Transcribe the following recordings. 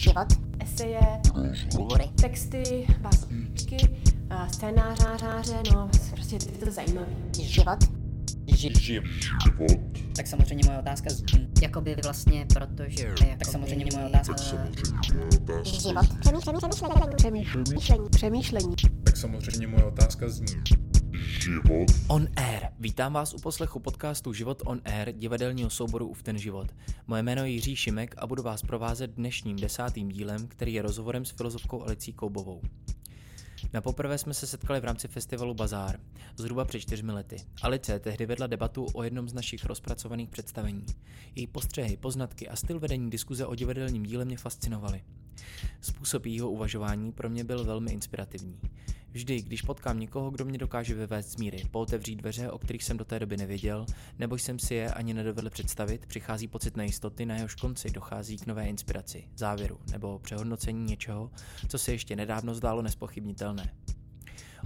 život, eseje, hovory, texty, básničky, scénářáře, no prostě je to zajímavé. Život, Život. Tak samozřejmě moje otázka zní, jakoby vlastně, protože... Jakoby, tak samozřejmě moje otázka... život, přemýšlení, přemýšlení, přemýšlení. Tak samozřejmě moje otázka zní. Život. On Air. Vítám vás u poslechu podcastu Život on Air, divadelního souboru Uf ten život. Moje jméno je Jiří Šimek a budu vás provázet dnešním desátým dílem, který je rozhovorem s filozofkou Alicí Koubovou. Na poprvé jsme se setkali v rámci festivalu Bazár, zhruba před čtyřmi lety. Alice tehdy vedla debatu o jednom z našich rozpracovaných představení. Její postřehy, poznatky a styl vedení diskuze o divadelním díle mě fascinovaly. Způsob jejího uvažování pro mě byl velmi inspirativní. Vždy, když potkám někoho, kdo mě dokáže vyvést z míry, pootevřít dveře, o kterých jsem do té doby nevěděl, nebo jsem si je ani nedovedl představit, přichází pocit nejistoty, na jehož konci dochází k nové inspiraci, závěru nebo přehodnocení něčeho, co se ještě nedávno zdálo nespochybnitelné.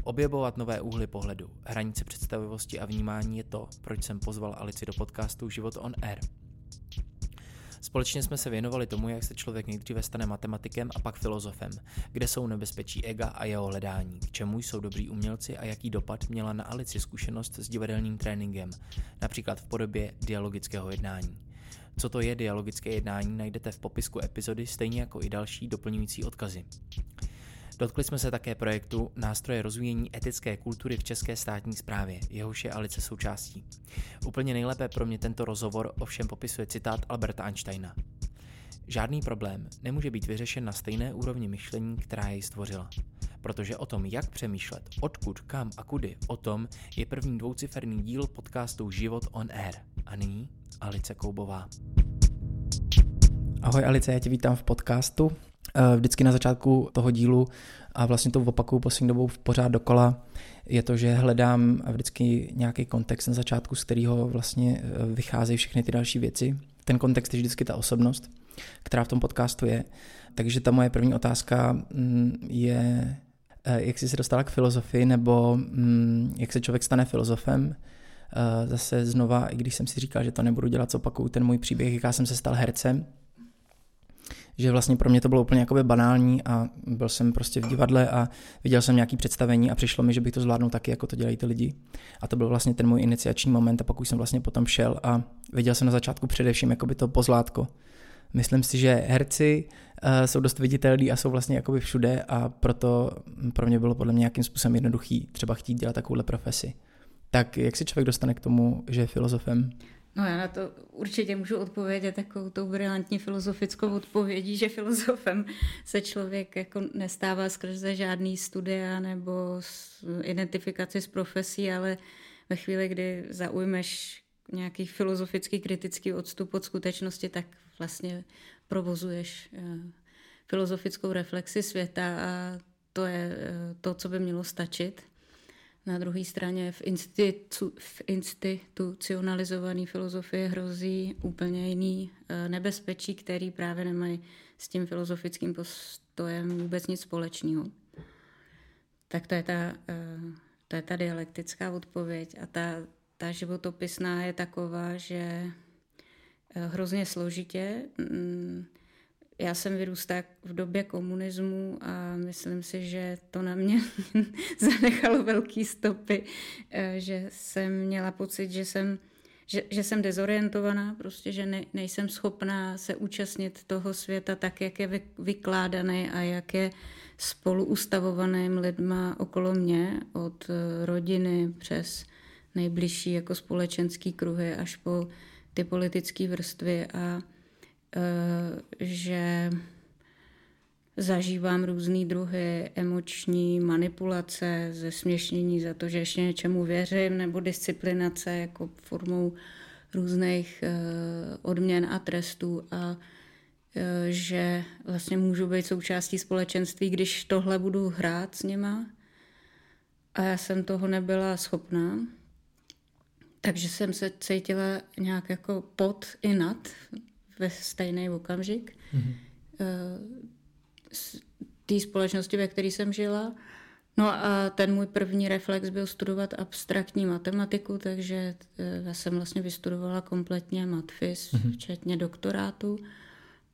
Objevovat nové úhly pohledu, hranice představivosti a vnímání je to, proč jsem pozval Alici do podcastu Život on Air. Společně jsme se věnovali tomu, jak se člověk nejdříve stane matematikem a pak filozofem, kde jsou nebezpečí ega a jeho hledání, k čemu jsou dobří umělci a jaký dopad měla na Alici zkušenost s divadelním tréninkem, například v podobě dialogického jednání. Co to je dialogické jednání, najdete v popisku epizody, stejně jako i další doplňující odkazy. Dotkli jsme se také projektu Nástroje rozvíjení etické kultury v české státní správě, jehož je Alice součástí. Úplně nejlépe pro mě tento rozhovor ovšem popisuje citát Alberta Einsteina. Žádný problém nemůže být vyřešen na stejné úrovni myšlení, která jej stvořila. Protože o tom, jak přemýšlet, odkud, kam a kudy, o tom je první dvouciferný díl podcastu Život on Air. A nyní Alice Koubová. Ahoj Alice, já tě vítám v podcastu. Eh, vždycky na začátku toho dílu a vlastně to opakuju poslední dobou pořád dokola, je to, že hledám vždycky nějaký kontext na začátku, z kterého vlastně eh, vycházejí všechny ty další věci. Ten kontext je vždycky ta osobnost, která v tom podcastu je. Takže ta moje první otázka mm, je, eh, jak jsi se dostala k filozofii, nebo mm, jak se člověk stane filozofem. Zase znova, i když jsem si říkal, že to nebudu dělat, co opakuju ten můj příběh, jak já jsem se stal hercem, že vlastně pro mě to bylo úplně jakoby banální a byl jsem prostě v divadle a viděl jsem nějaký představení a přišlo mi, že bych to zvládnul taky, jako to dělají ty lidi. A to byl vlastně ten můj iniciační moment a pak už jsem vlastně potom šel a viděl jsem na začátku především jakoby to pozlátko. Myslím si, že herci uh, jsou dost viditelní a jsou vlastně jakoby všude a proto pro mě bylo podle mě nějakým způsobem jednoduchý třeba chtít dělat takovouhle profesi. Tak jak se člověk dostane k tomu, že je filozofem? No já na to určitě můžu odpovědět takovou tou brilantní filozofickou odpovědí, že filozofem se člověk jako nestává skrze žádný studia nebo identifikaci s profesí, ale ve chvíli, kdy zaujmeš nějaký filozofický kritický odstup od skutečnosti, tak vlastně provozuješ eh, filozofickou reflexi světa a to je eh, to, co by mělo stačit. Na druhé straně v, institu, v institucionalizované filozofii hrozí úplně jiný eh, nebezpečí, který právě nemají s tím filozofickým postojem vůbec nic společného. Tak to je ta, eh, to je ta dialektická odpověď. A ta, ta životopisná je taková, že eh, hrozně složitě mm, já jsem vyrůstala v době komunismu a myslím si, že to na mě zanechalo velký stopy, eh, že jsem měla pocit, že jsem, že, že jsem dezorientovaná, prostě, že ne, nejsem schopná se účastnit toho světa tak, jak je vykládaný a jak je spolu ustavovaným lidma okolo mě, od eh, rodiny přes nejbližší jako společenský kruhy až po ty politické vrstvy a že zažívám různé druhy emoční manipulace, zesměšnění za to, že ještě něčemu věřím, nebo disciplinace jako formou různých eh, odměn a trestů a eh, že vlastně můžu být součástí společenství, když tohle budu hrát s nima. A já jsem toho nebyla schopná. Takže jsem se cítila nějak jako pod i nad ve stejný okamžik. Mm-hmm. té společnosti, ve které jsem žila. No a ten můj první reflex byl studovat abstraktní matematiku, takže eh, já jsem vlastně vystudovala kompletně matfis, mm-hmm. včetně doktorátu.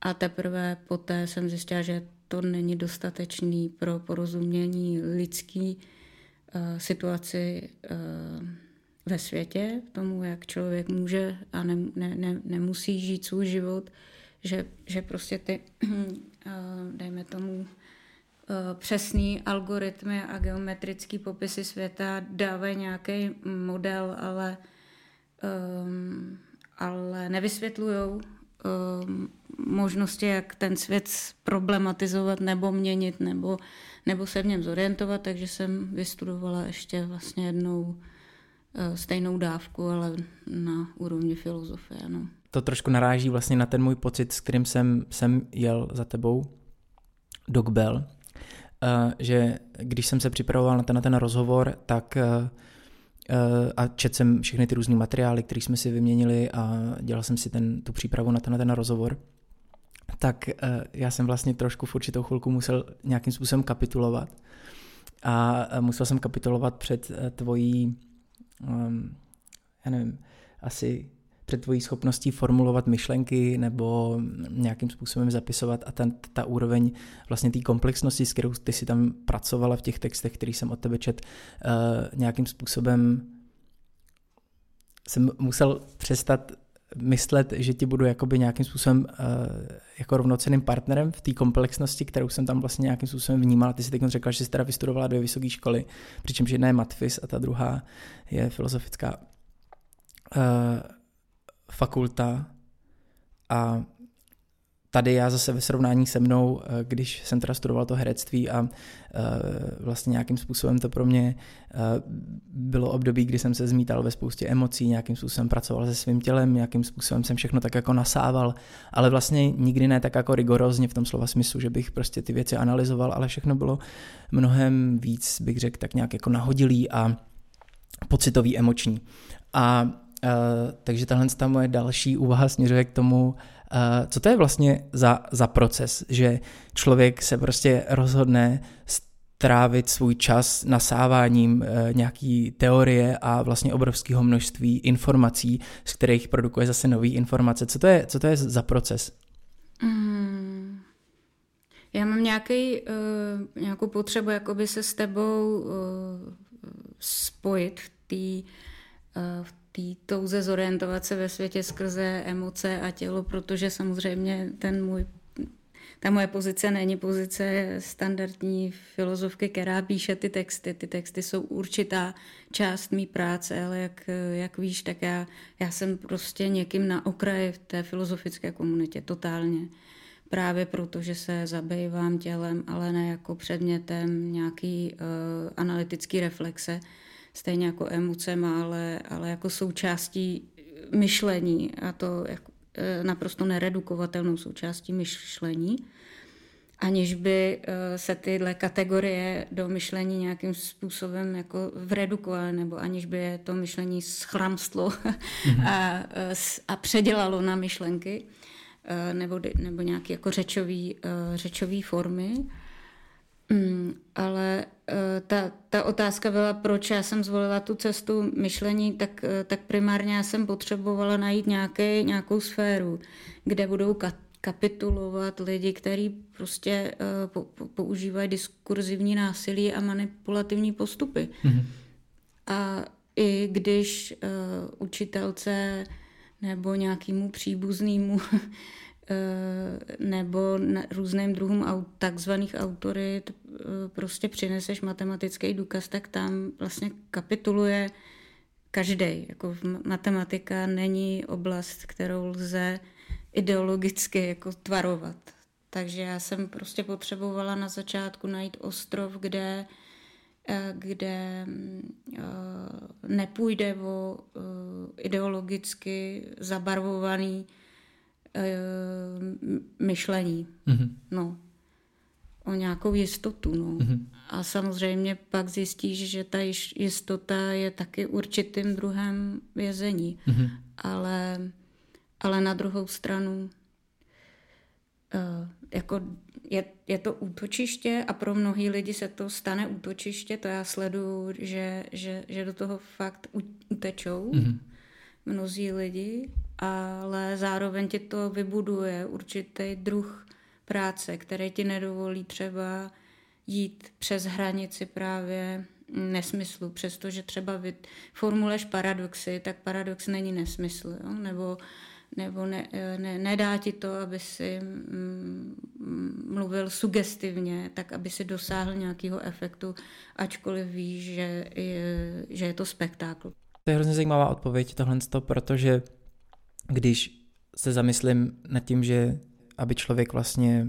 a teprve poté jsem zjistila, že to není dostatečný pro porozumění lidský uh, situaci uh, ve světě, tomu, jak člověk může a ne, ne, ne, nemusí žít svůj život, že, že prostě ty, uh, dejme tomu, přesný algoritmy a geometrické popisy světa dávají nějaký model, ale, um, ale nevysvětlují Um, možnosti, jak ten svět problematizovat nebo měnit, nebo, nebo se v něm zorientovat, takže jsem vystudovala ještě vlastně jednou stejnou dávku, ale na úrovni filozofie. No. To trošku naráží vlastně na ten můj pocit, s kterým jsem, jsem jel za tebou do Gbel, uh, že když jsem se připravoval na ten, na ten rozhovor, tak Eh, a četl jsem všechny ty různé materiály, které jsme si vyměnili a dělal jsem si ten, tu přípravu na ten, na ten rozhovor, tak eh, já jsem vlastně trošku v určitou chvilku musel nějakým způsobem kapitulovat. A musel jsem kapitulovat před eh, tvojí, um, já nevím, asi před tvojí schopností formulovat myšlenky nebo nějakým způsobem zapisovat a ten, ta úroveň vlastně té komplexnosti, s kterou ty si tam pracovala v těch textech, který jsem od tebe čet, uh, nějakým způsobem jsem musel přestat myslet, že ti budu jakoby nějakým způsobem uh, jako rovnoceným partnerem v té komplexnosti, kterou jsem tam vlastně nějakým způsobem vnímal. Ty jsi teď řekla, že jsi teda vystudovala dvě vysoké školy, přičemž jedna je matfis a ta druhá je filozofická. Uh, fakulta a tady já zase ve srovnání se mnou, eh, když jsem teda studoval to herectví a eh, vlastně nějakým způsobem to pro mě eh, bylo období, kdy jsem se zmítal ve spoustě emocí, nějakým způsobem pracoval se svým tělem, nějakým způsobem jsem všechno tak jako nasával, ale vlastně nikdy ne tak jako rigorozně v tom slova smyslu, že bych prostě ty věci analyzoval, ale všechno bylo mnohem víc, bych řekl, tak nějak jako nahodilý a pocitový, emoční. A Uh, takže tahle ta moje další úvaha směřuje k tomu, co to je vlastně za, za proces, že člověk se prostě rozhodne strávit svůj čas nasáváním uh, nějaký teorie a vlastně obrovského množství informací, z kterých produkuje zase nové informace. Co to je, co to je za proces? Mm. Já mám nějaký, uh, nějakou potřebu jakoby se s tebou uh, spojit v té uh, té touze zorientovat se ve světě skrze emoce a tělo, protože samozřejmě ten můj ta moje pozice není pozice standardní filozofky, která píše ty texty. Ty texty jsou určitá část mý práce, ale jak, jak víš, tak já, já jsem prostě někým na okraji v té filozofické komunitě, totálně. Právě proto, že se zabývám tělem, ale ne jako předmětem nějaký uh, analytický reflexe stejně jako emocema, ale, ale jako součástí myšlení a to jako naprosto neredukovatelnou součástí myšlení, aniž by e, se tyhle kategorie do myšlení nějakým způsobem jako vredukovaly, nebo aniž by je to myšlení schramstlo mm-hmm. a, e, a předělalo na myšlenky, nebo, nebo nějaké jako řečové řečový formy. Mm, ale uh, ta, ta otázka byla, proč já jsem zvolila tu cestu myšlení, tak, uh, tak primárně já jsem potřebovala najít nějaký, nějakou sféru, kde budou ka- kapitulovat lidi, kteří prostě uh, po, po, používají diskurzivní násilí a manipulativní postupy. Mm-hmm. A i když uh, učitelce nebo nějakému příbuznému Eh, nebo různým druhům takzvaných autorit eh, prostě přineseš matematický důkaz, tak tam vlastně kapituluje každý. Jako matematika není oblast, kterou lze ideologicky jako tvarovat. Takže já jsem prostě potřebovala na začátku najít ostrov, kde, eh, kde nepůjde o ideologicky zabarvovaný myšlení. Mm-hmm. No. O nějakou jistotu. No. Mm-hmm. A samozřejmě pak zjistíš, že ta jistota je taky určitým druhem vězení. Mm-hmm. Ale, ale na druhou stranu uh, jako je, je to útočiště a pro mnohý lidi se to stane útočiště, to já sleduju, že, že, že do toho fakt utečou mm-hmm. mnozí lidi ale zároveň ti to vybuduje určitý druh práce, který ti nedovolí třeba jít přes hranici právě nesmyslu, přestože třeba formuluješ paradoxy, tak paradox není nesmysl, jo? nebo nebo ne, ne, nedá ti to, aby si mm, mluvil sugestivně, tak aby si dosáhl nějakého efektu, ačkoliv víš, že je, že je to spektákl. To je hrozně zajímavá odpověď tohle, protože když se zamyslím nad tím, že aby člověk vlastně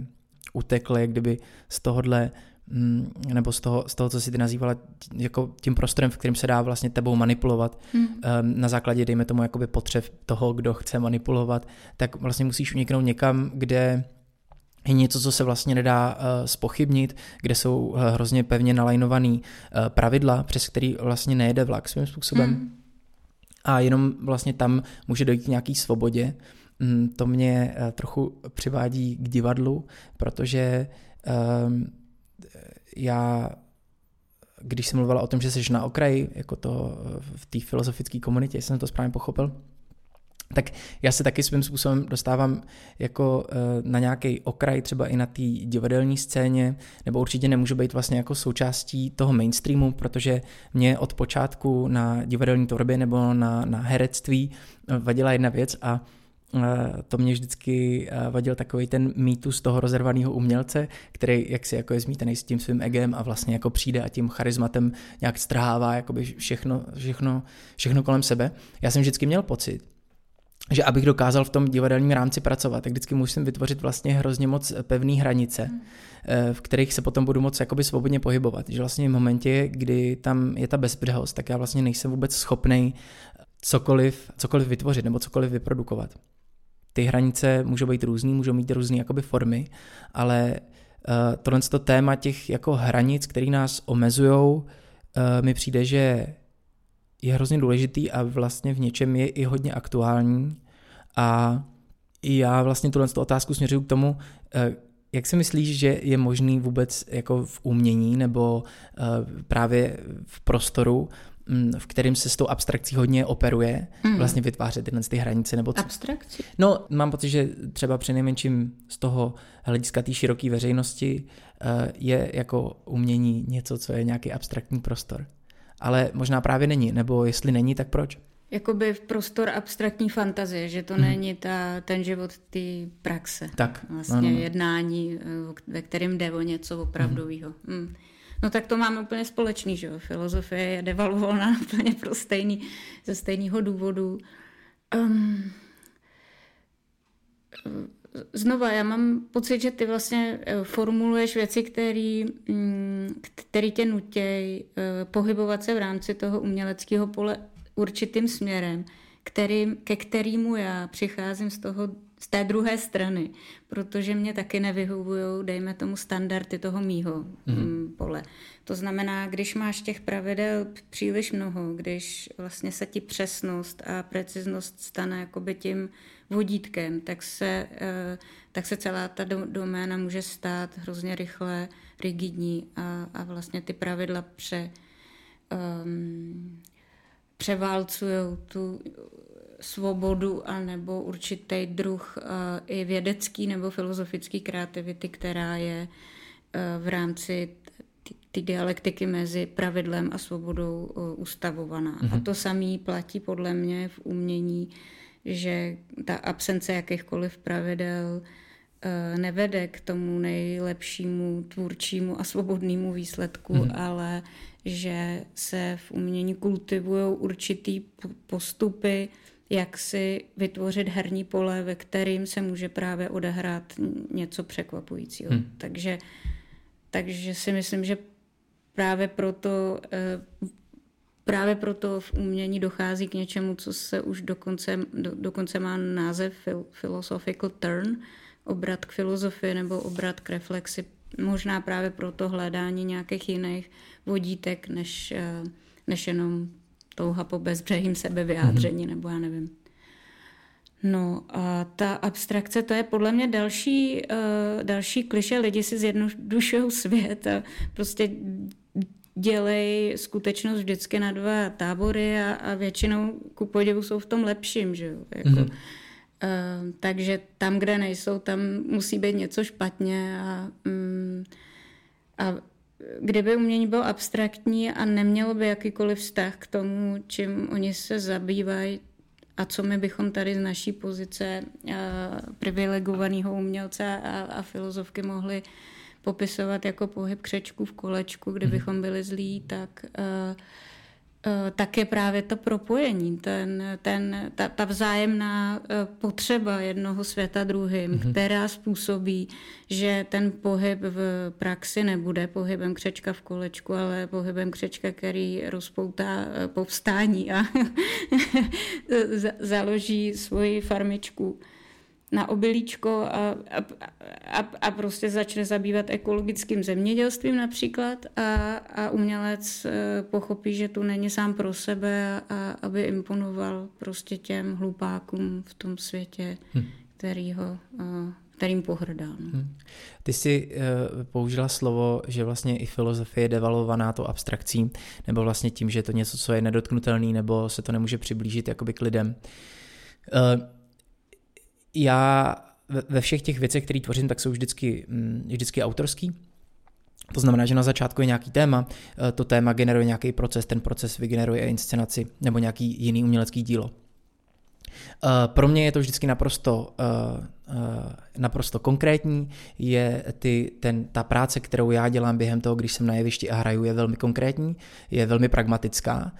utekl jak kdyby z tohohle Mm, nebo z toho, z toho, co si ty nazývala jako tím prostorem, v kterém se dá vlastně tebou manipulovat hmm. na základě, dejme tomu, jakoby potřeb toho, kdo chce manipulovat, tak vlastně musíš uniknout někam, kde je něco, co se vlastně nedá uh, spochybnit, kde jsou uh, hrozně pevně nalajnovaný uh, pravidla, přes který vlastně nejede vlak svým způsobem. Hmm. A jenom vlastně tam může dojít k nějaký svobodě. Mm, to mě uh, trochu přivádí k divadlu, protože uh, já, když jsem mluvila o tom, že jsi na okraji, jako to v té filozofické komunitě, jsem to správně pochopil, tak já se taky svým způsobem dostávám jako eh, na nějaký okraj, třeba i na té divadelní scéně, nebo určitě nemůžu být vlastně jako součástí toho mainstreamu, protože mě od počátku na divadelní tvorbě nebo na, na herectví vadila jedna věc a to mě vždycky vadil takový ten mýtus toho rozervaného umělce, který jak si jako je zmítený s tím svým egem a vlastně jako přijde a tím charizmatem nějak strhává jakoby všechno, všechno, všechno kolem sebe. Já jsem vždycky měl pocit, že abych dokázal v tom divadelním rámci pracovat, tak vždycky musím vytvořit vlastně hrozně moc pevné hranice, hmm. v kterých se potom budu moc jakoby svobodně pohybovat. Že vlastně v momentě, kdy tam je ta bezbřehost, tak já vlastně nejsem vůbec schopný cokoliv, cokoliv vytvořit nebo cokoliv vyprodukovat ty hranice můžou být různý, můžou mít různé jakoby formy, ale uh, tohle to téma těch jako hranic, které nás omezují, uh, mi přijde, že je hrozně důležitý a vlastně v něčem je i hodně aktuální a já vlastně tuhle otázku směřuju k tomu, uh, jak si myslíš, že je možný vůbec jako v umění nebo uh, právě v prostoru Mm, v kterém se s tou abstrakcí hodně operuje, mm. vlastně vytvářet tyhle ty hranice. Nebo co? Abstrakci? No, mám pocit, že třeba při nejmenším z toho hlediska té široké veřejnosti eh, je jako umění něco, co je nějaký abstraktní prostor. Ale možná právě není, nebo jestli není, tak proč? Jakoby v prostor abstraktní fantazie, že to mm. není ta, ten život té praxe. Tak. Vlastně no, no, no. jednání, eh, ve kterém jde o něco opravdového. Mm. Mm. No tak to máme úplně společný, že jo. Filozofie je devalvovaná úplně pro stejný, ze stejného důvodu. Um, znova, já mám pocit, že ty vlastně eh, formuluješ věci, které mm, tě nutějí eh, pohybovat se v rámci toho uměleckého pole určitým směrem, který, ke kterému já přicházím z toho z té druhé strany, protože mě taky nevyhovují, dejme tomu, standardy toho mýho mm. pole. To znamená, když máš těch pravidel příliš mnoho, když vlastně se ti přesnost a preciznost stane jakoby tím vodítkem, tak se, eh, tak se celá ta doména může stát hrozně rychle rigidní a, a vlastně ty pravidla pře, um, převálcují tu svobodu a nebo určitý druh uh, i vědecký nebo filozofický kreativity, která je uh, v rámci ty dialektiky mezi pravidlem a svobodou uh, ustavovaná. Mm-hmm. A mhm. to samé platí podle mě v umění, že ta absence jakýchkoliv pravidel nevede k tomu nejlepšímu tvůrčímu a svobodnému výsledku, mm-hmm. ale že se v umění kultivují určitý postupy, jak si vytvořit herní pole, ve kterým se může právě odehrát něco překvapujícího. Hmm. Takže, takže si myslím, že právě proto, eh, právě proto v umění dochází k něčemu, co se už dokonce, do, dokonce má název philosophical turn, obrat k filozofii nebo obrat k reflexi. Možná právě proto hledání nějakých jiných vodítek, než, eh, než jenom touha po bezbřehým sebevyjádření, mm-hmm. nebo já nevím. No a ta abstrakce, to je podle mě další, uh, další kliše. Lidi si zjednodušují svět a prostě dělej skutečnost vždycky na dva tábory a, a většinou ku podivu jsou v tom lepším, že jo. Jako, mm-hmm. uh, takže tam, kde nejsou, tam musí být něco špatně a, um, a kdyby umění bylo abstraktní a nemělo by jakýkoliv vztah k tomu, čím oni se zabývají a co my bychom tady z naší pozice uh, privilegovaného umělce a, a filozofky mohli popisovat jako pohyb křečku v kolečku, kdybychom mhm. byli zlí, tak uh, Eh, tak je právě to propojení, ten, ten, ta, ta vzájemná eh, potřeba jednoho světa druhým, mm-hmm. která způsobí, že ten pohyb v praxi nebude pohybem křečka v kolečku, ale pohybem křečka, který rozpoutá eh, povstání a založí svoji farmičku na obilíčko a, a, a, a prostě začne zabývat ekologickým zemědělstvím například a, a umělec eh, pochopí, že tu není sám pro sebe a aby imponoval prostě těm hlupákům v tom světě, hmm. který ho, eh, kterým pohrdá. No. Hmm. Ty jsi uh, použila slovo, že vlastně i filozofie je devalovaná to abstrakcí, nebo vlastně tím, že je to něco, co je nedotknutelný, nebo se to nemůže přiblížit jakoby k lidem. Uh, já ve všech těch věcech, které tvořím, tak jsou vždycky, mm, vždycky autorský. To znamená, že na začátku je nějaký téma, eh, to téma generuje nějaký proces, ten proces vygeneruje inscenaci nebo nějaký jiný umělecký dílo. Eh, pro mě je to vždycky naprosto, eh, naprosto konkrétní, je ty, ten, ta práce, kterou já dělám během toho, když jsem na jevišti a hraju, je velmi konkrétní, je velmi pragmatická,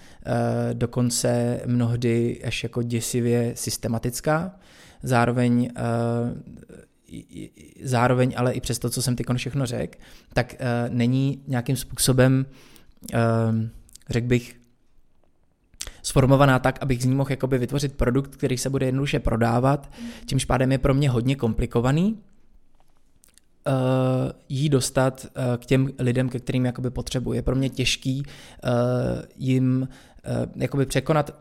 dokonce mnohdy až jako děsivě systematická zároveň uh, zároveň ale i přes to, co jsem ty všechno řekl, tak uh, není nějakým způsobem, uh, řekl bych, sformovaná tak, abych z ní mohl jakoby vytvořit produkt, který se bude jednoduše prodávat, čímž pádem je pro mě hodně komplikovaný uh, jí dostat uh, k těm lidem, ke kterým jakoby potřebuji. Je pro mě těžký uh, jim uh, jakoby překonat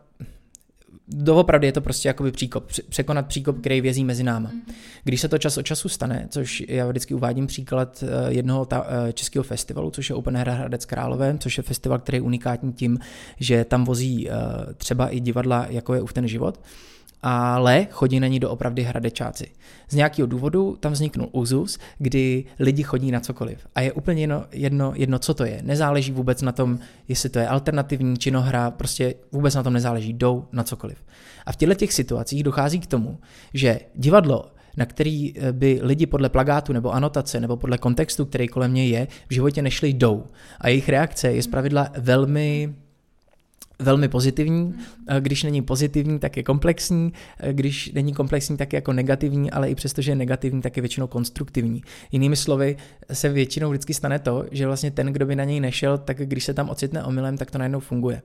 doopravdy je to prostě jakoby příkop, překonat příkop, který vězí mezi náma. Mhm. Když se to čas od času stane, což já vždycky uvádím příklad eh, jednoho ta, eh, českého festivalu, což je Open Air Hradec Králové, což je festival, který je unikátní tím, že tam vozí eh, třeba i divadla, jako je Uf ten život, ale chodí na ní doopravdy hradečáci. Z nějakého důvodu tam vzniknul úzus, kdy lidi chodí na cokoliv. A je úplně jedno, jedno, jedno, co to je. Nezáleží vůbec na tom, jestli to je alternativní činohra, prostě vůbec na tom nezáleží, jdou na cokoliv. A v těchto těch situacích dochází k tomu, že divadlo na který eh, by lidi podle plagátu nebo anotace nebo podle kontextu, který kolem něj je, v životě nešli jdou. A jejich reakce je zpravidla velmi velmi pozitivní, když není pozitivní, tak je komplexní, když není komplexní, tak je jako negativní, ale i přesto, že je negativní, tak je většinou konstruktivní. Jinými slovy se většinou vždycky stane to, že vlastně ten, kdo by na něj nešel, tak když se tam ocitne omylem, tak to najednou funguje.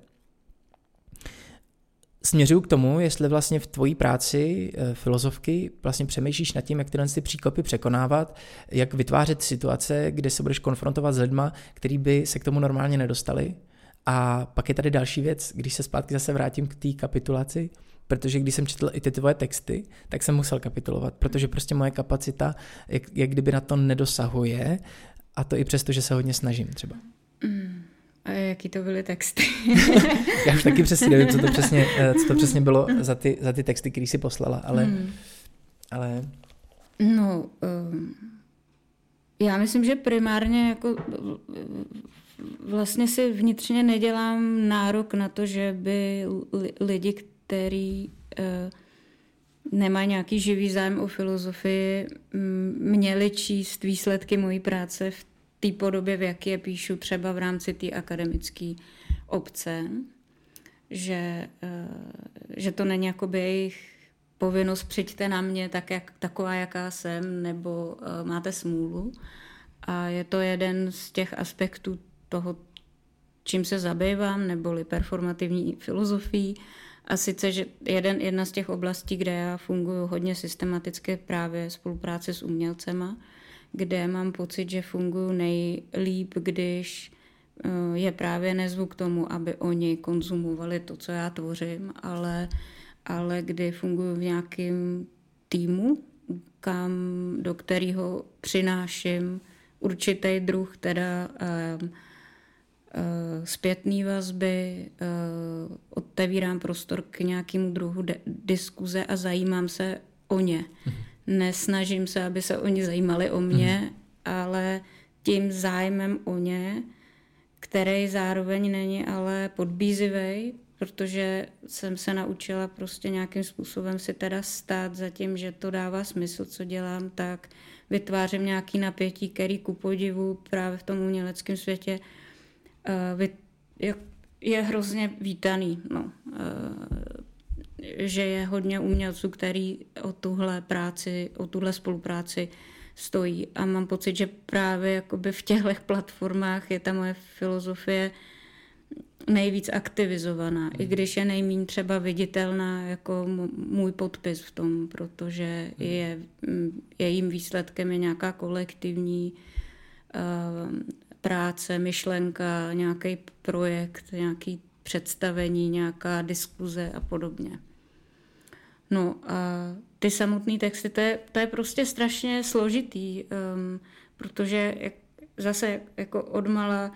Směřuju k tomu, jestli vlastně v tvojí práci e, filozofky vlastně přemýšlíš nad tím, jak tyhle ty příkopy překonávat, jak vytvářet situace, kde se budeš konfrontovat s lidma, který by se k tomu normálně nedostali, a pak je tady další věc, když se zpátky zase vrátím k té kapitulaci, protože když jsem četl i ty tvoje texty, tak jsem musel kapitulovat, protože prostě moje kapacita, jak, jak kdyby na to nedosahuje, a to i přesto, že se hodně snažím třeba. Mm. A jaký to byly texty? Já už taky přesně nevím, co to přesně, eh, co to přesně bylo za ty, za ty texty, které si poslala, ale... Mm. ale... No, um, já myslím, že primárně jako vlastně si vnitřně nedělám nárok na to, že by lidi, kteří uh, nemají nějaký živý zájem o filozofii, měli číst výsledky mojí práce v té podobě, v jaké je píšu třeba v rámci té akademické obce, že, uh, že to není jakoby jejich povinnost přijďte na mě tak, jak, taková, jaká jsem, nebo uh, máte smůlu. A je to jeden z těch aspektů toho, čím se zabývám, neboli performativní filozofií. A sice, že jeden, jedna z těch oblastí, kde já funguji hodně systematicky, právě spolupráce s umělcema, kde mám pocit, že funguji nejlíp, když eh, je právě nezvu k tomu, aby oni konzumovali to, co já tvořím, ale, ale kdy funguji v nějakém týmu, kam, do kterého přináším určitý druh teda um, zpětné vazby, otevírám prostor k nějakému druhu de- diskuze a zajímám se o ně. Mm. Nesnažím se, aby se oni zajímali o mě, mm. ale tím zájmem o ně, který zároveň není ale podbízivý, protože jsem se naučila prostě nějakým způsobem si teda stát za tím, že to dává smysl, co dělám, tak vytvářím nějaký napětí, který ku podivu právě v tom uměleckém světě uh, je hrozně vítaný. No. Uh, že je hodně umělců, který o tuhle práci, o tuhle spolupráci stojí. A mám pocit, že právě jakoby v těchto platformách je ta moje filozofie nejvíc aktivizovaná, hmm. i když je nejméně třeba viditelná jako můj podpis v tom, protože hmm. je, jejím výsledkem je nějaká kolektivní uh, práce, myšlenka, nějaký projekt, nějaký představení, nějaká diskuze a podobně. No a ty samotné texty, to je, to je prostě strašně složitý, um, protože jak, zase jako odmala uh,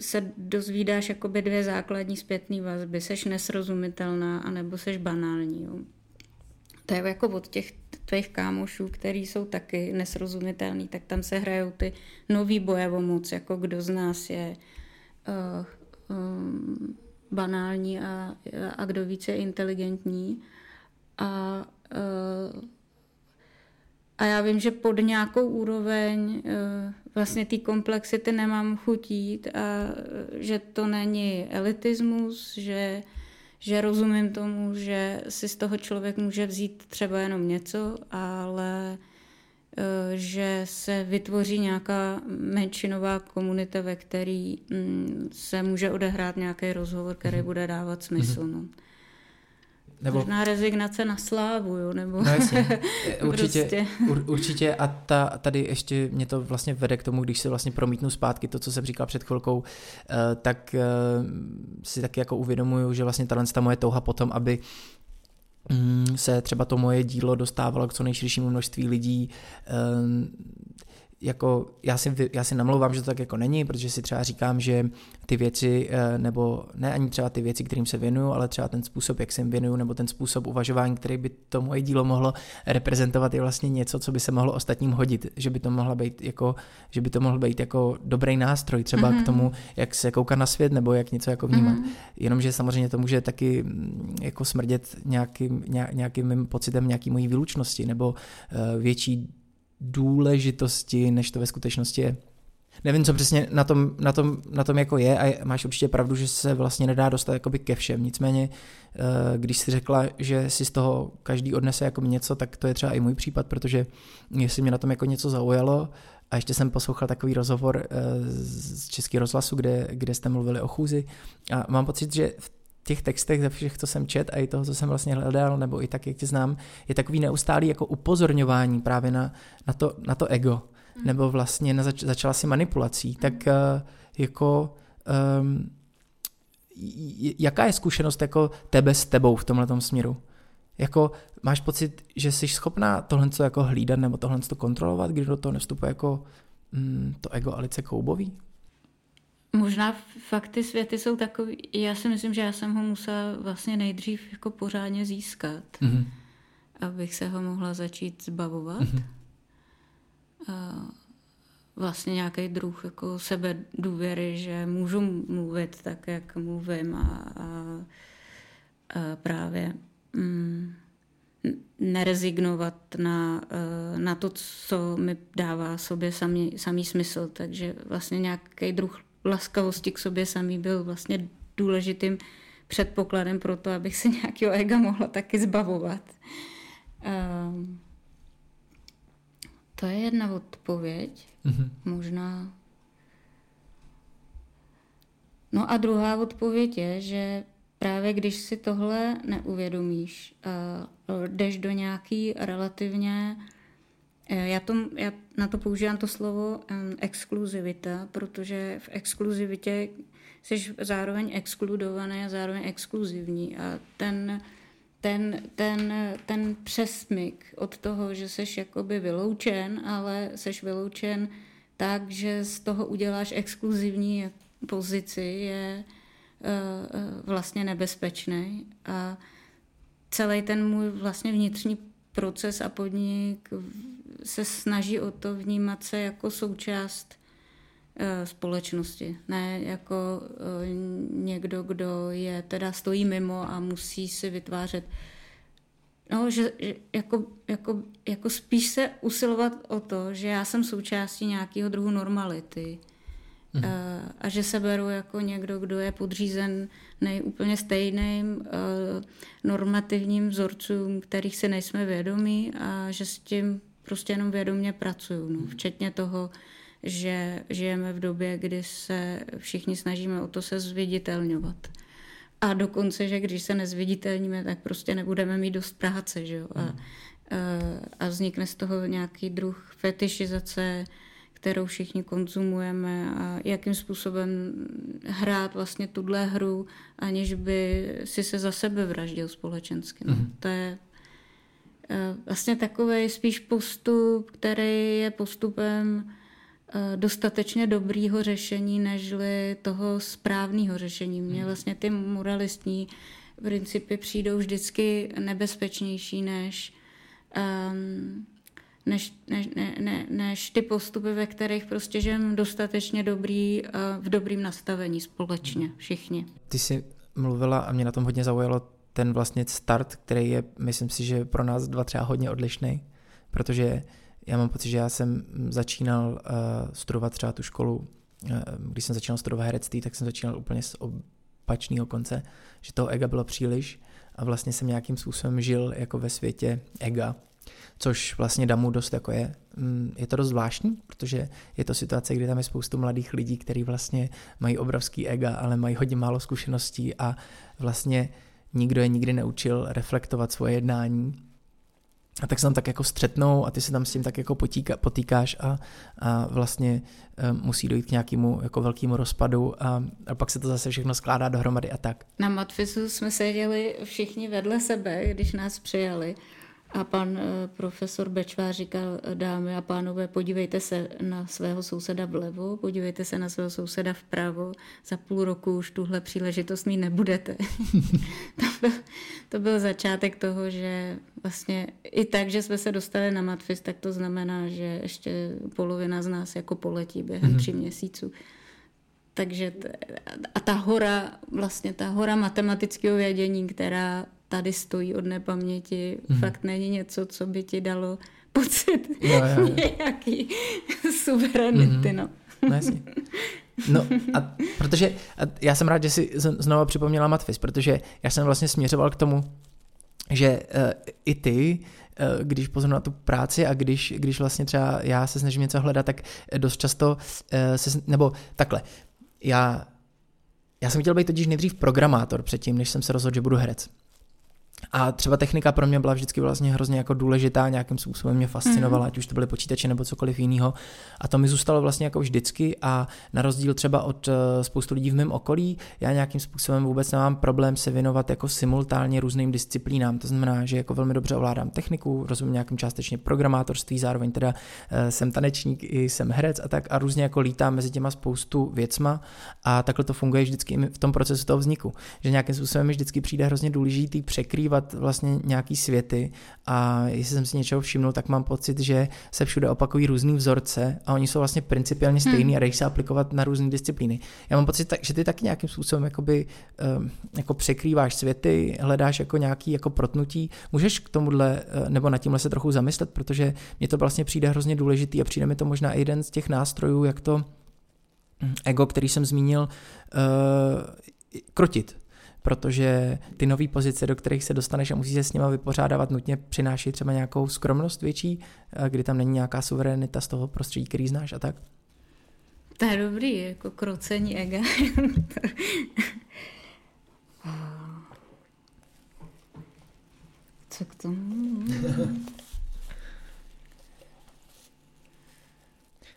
se dozvídáš jakoby dvě základní zpětné vazby. Seš nesrozumitelná, anebo seš banální. Jo. To je jako od těch tvých kámošů, který jsou taky nesrozumitelný, tak tam se hrajou ty nový boje o moc, jako kdo z nás je uh, um, banální a, a kdo více inteligentní. A, uh, a já vím, že pod nějakou úroveň uh, vlastně té komplexity nemám chutít a že to není elitismus, že, že rozumím tomu, že si z toho člověk může vzít třeba jenom něco, ale Eh, že se vytvoří nějaká menšinová komunita, ve který mm, se může odehrát nějaký rozhovor, který mm bude dávat smysl. Mm-hmm. No. Nebo... Možná rezignace na slávu, jo? Nebo... No jasně, určitě, prostě. ur, určitě a ta, tady ještě mě to vlastně vede k tomu, když si vlastně promítnu zpátky to, co jsem říkal před chvilkou, uh, tak uh, si taky jako uvědomuju, že vlastně ta moje touha potom, aby Mm, se třeba to moje dílo dostávalo k co nejširšímu množství lidí. Jako já si, já si namlouvám, že to tak jako není, protože si třeba říkám, že ty věci, eh, nebo ne ani třeba ty věci, kterým se věnuju, ale třeba ten způsob, jak se jim věnuju, nebo ten způsob uvažování, který by to moje dílo mohlo reprezentovat, je vlastně něco, co by se mohlo ostatním hodit, že by to mohla být jako, že by to mohl být jako dobrý nástroj třeba mm-hmm. k mhm. tomu, jak se koukat na svět, nebo jak něco jako vnímat. Mm-hmm. Jenomže samozřejmě to může taky mm, jako smrdět nějakým, nějakým mým pocitem nějaký mojí výlučnosti, nebo uh, větší důležitosti, než to ve skutečnosti je. Nevím, co přesně na tom, na tom, na tom jako je a máš určitě pravdu, že se vlastně nedá dostat jakoby ke všem. Nicméně, eh, když si řekla, že si z toho každý odnese jako něco, tak to je třeba i můj případ, protože jestli mě na tom jako něco zaujalo a ještě jsem poslouchal takový rozhovor eh, z Českého rozhlasu, kde, kde jste mluvili o chůzi a mám pocit, že v těch textech, ze všech, co jsem čet a i toho, co jsem vlastně hledal, nebo i tak, jak tě znám, je takový neustálý jako upozorňování právě na, na, to, na to ego, mm. nebo vlastně na zač, začala si manipulací, mm. tak uh, jako um, jaká je zkušenost jako tebe s tebou v tomhle směru? Jako máš pocit, že jsi schopná tohle jako hlídat nebo tohle kontrolovat, když do toho nevstupuje jako mm, to ego Alice Koubový? Možná fakt ty světy jsou takový, já si myslím, že já jsem ho musela vlastně nejdřív jako pořádně získat, mm-hmm. abych se ho mohla začít zbavovat. Mm-hmm. A vlastně nějaký druh jako sebe důvěry, že můžu mluvit tak, jak mluvím a, a, a právě mm, nerezignovat na, na to, co mi dává sobě samý, samý smysl. Takže vlastně nějaký druh laskavosti k sobě samý byl vlastně důležitým předpokladem pro to, abych se nějakého ega mohla taky zbavovat. Um, to je jedna odpověď. Mm-hmm. Možná. No a druhá odpověď je, že právě když si tohle neuvědomíš, uh, jdeš do nějaký relativně já, to, já na to používám to slovo um, exkluzivita, protože v exkluzivitě jsi zároveň exkludovaný a zároveň exkluzivní. A ten, ten, ten, ten přesmyk od toho, že jsi jakoby vyloučen, ale jsi vyloučen tak, že z toho uděláš exkluzivní pozici je vlastně nebezpečný a celý ten můj vlastně vnitřní proces a podnik se snaží o to vnímat se jako součást eh, společnosti, ne jako eh, někdo, kdo je teda stojí mimo a musí si vytvářet No, že, že jako, jako, jako spíš se usilovat o to, že já jsem součástí nějakého druhu normality. Mhm. Uh, a že se beru jako někdo, kdo je podřízen nejúplně stejným uh, normativním vzorcům, kterých si nejsme vědomí a že s tím prostě jenom vědomě pracuju. No. Včetně toho, že žijeme v době, kdy se všichni snažíme o to se zviditelňovat. A dokonce, že když se nezviditelníme, tak prostě nebudeme mít dost práce. Že jo? A, hmm. a vznikne z toho nějaký druh fetišizace, kterou všichni konzumujeme a jakým způsobem hrát vlastně tuhle hru, aniž by si se za sebe vraždil společensky. No. Hmm. To je vlastně takový spíš postup, který je postupem eh, dostatečně dobrýho řešení, nežli toho správného řešení. Mně hmm. vlastně ty moralistní principy přijdou vždycky nebezpečnější než, um, než, než, ne, ne, než ty postupy, ve kterých prostě žijeme dostatečně dobrý, uh, v dobrým nastavení společně, všichni. Ty jsi mluvila a mě na tom hodně zaujalo ten vlastně start, který je, myslím si, že pro nás dva třeba hodně odlišný, protože já mám pocit, že já jsem začínal uh, studovat třeba tu školu, uh, když jsem začínal studovat herectví, tak jsem začínal úplně z opačného konce, že toho ega bylo příliš a vlastně jsem nějakým způsobem žil jako ve světě ega, což vlastně Damu dost jako je. Mm, je to dost zvláštní, protože je to situace, kdy tam je spoustu mladých lidí, kteří vlastně mají obrovský ega, ale mají hodně málo zkušeností a vlastně nikdo je nikdy neučil reflektovat svoje jednání. A tak se tam tak jako střetnou a ty se tam s tím tak jako potíka, potýkáš a, a vlastně um, musí dojít k nějakému jako velkému rozpadu a, a pak se to zase všechno skládá dohromady a tak. Na Matfisu jsme seděli všichni vedle sebe, když nás přijali a pan eh, profesor Bečvář říkal, dámy a pánové, podívejte se na svého souseda vlevo, podívejte se na svého souseda vpravo, za půl roku už tuhle příležitost mít nebudete. to, byl, to byl začátek toho, že vlastně i tak, že jsme se dostali na Matfis, tak to znamená, že ještě polovina z nás jako poletí během mm-hmm. tří měsíců. Takže t- a ta hora, vlastně ta hora matematického vědění, která tady stojí od nepaměti, mm. fakt není něco, co by ti dalo pocit jo, jo, jo. nějaký suverenity, mm. no. No jasně. No a protože a já jsem rád, že si znovu připomněla Matfis, protože já jsem vlastně směřoval k tomu, že uh, i ty, uh, když pozor na tu práci a když, když vlastně třeba já se snažím něco hledat, tak dost často uh, se, nebo takhle, já, já jsem chtěl být totiž nejdřív programátor předtím, než jsem se rozhodl, že budu herec. A třeba technika pro mě byla vždycky vlastně hrozně jako důležitá, nějakým způsobem mě fascinovala, mm. ať už to byly počítače nebo cokoliv jiného. A to mi zůstalo vlastně jako vždycky a na rozdíl třeba od uh, spoustu lidí v mém okolí, já nějakým způsobem vůbec nemám problém se věnovat jako simultánně různým disciplínám. To znamená, že jako velmi dobře ovládám techniku, rozumím nějakým částečně programátorství, zároveň teda uh, jsem tanečník i jsem herec a tak a různě jako lítám mezi těma spoustu věcma a takhle to funguje vždycky v tom procesu toho vzniku. Že nějakým způsobem mi vždycky přijde hrozně důležitý překrývat sledovat vlastně nějaký světy a jestli jsem si něčeho všimnul, tak mám pocit, že se všude opakují různý vzorce a oni jsou vlastně principiálně stejný hmm. a dají se aplikovat na různé disciplíny. Já mám pocit, že ty taky nějakým způsobem jakoby, um, jako překrýváš světy, hledáš jako nějaký jako protnutí. Můžeš k tomuhle eh, nebo na tímhle se trochu zamyslet, protože mě to vlastně přijde hrozně důležitý a přijde mi to možná jeden z těch nástrojů, jak to hm, ego, který jsem zmínil, uh, krotit protože ty nové pozice, do kterých se dostaneš a musíš se s nimi vypořádávat, nutně přináší třeba nějakou skromnost větší, eh, kdy tam není nějaká suverenita z toho prostředí, který znáš a tak. To je dobrý, jako krocení ega. Co k tomu?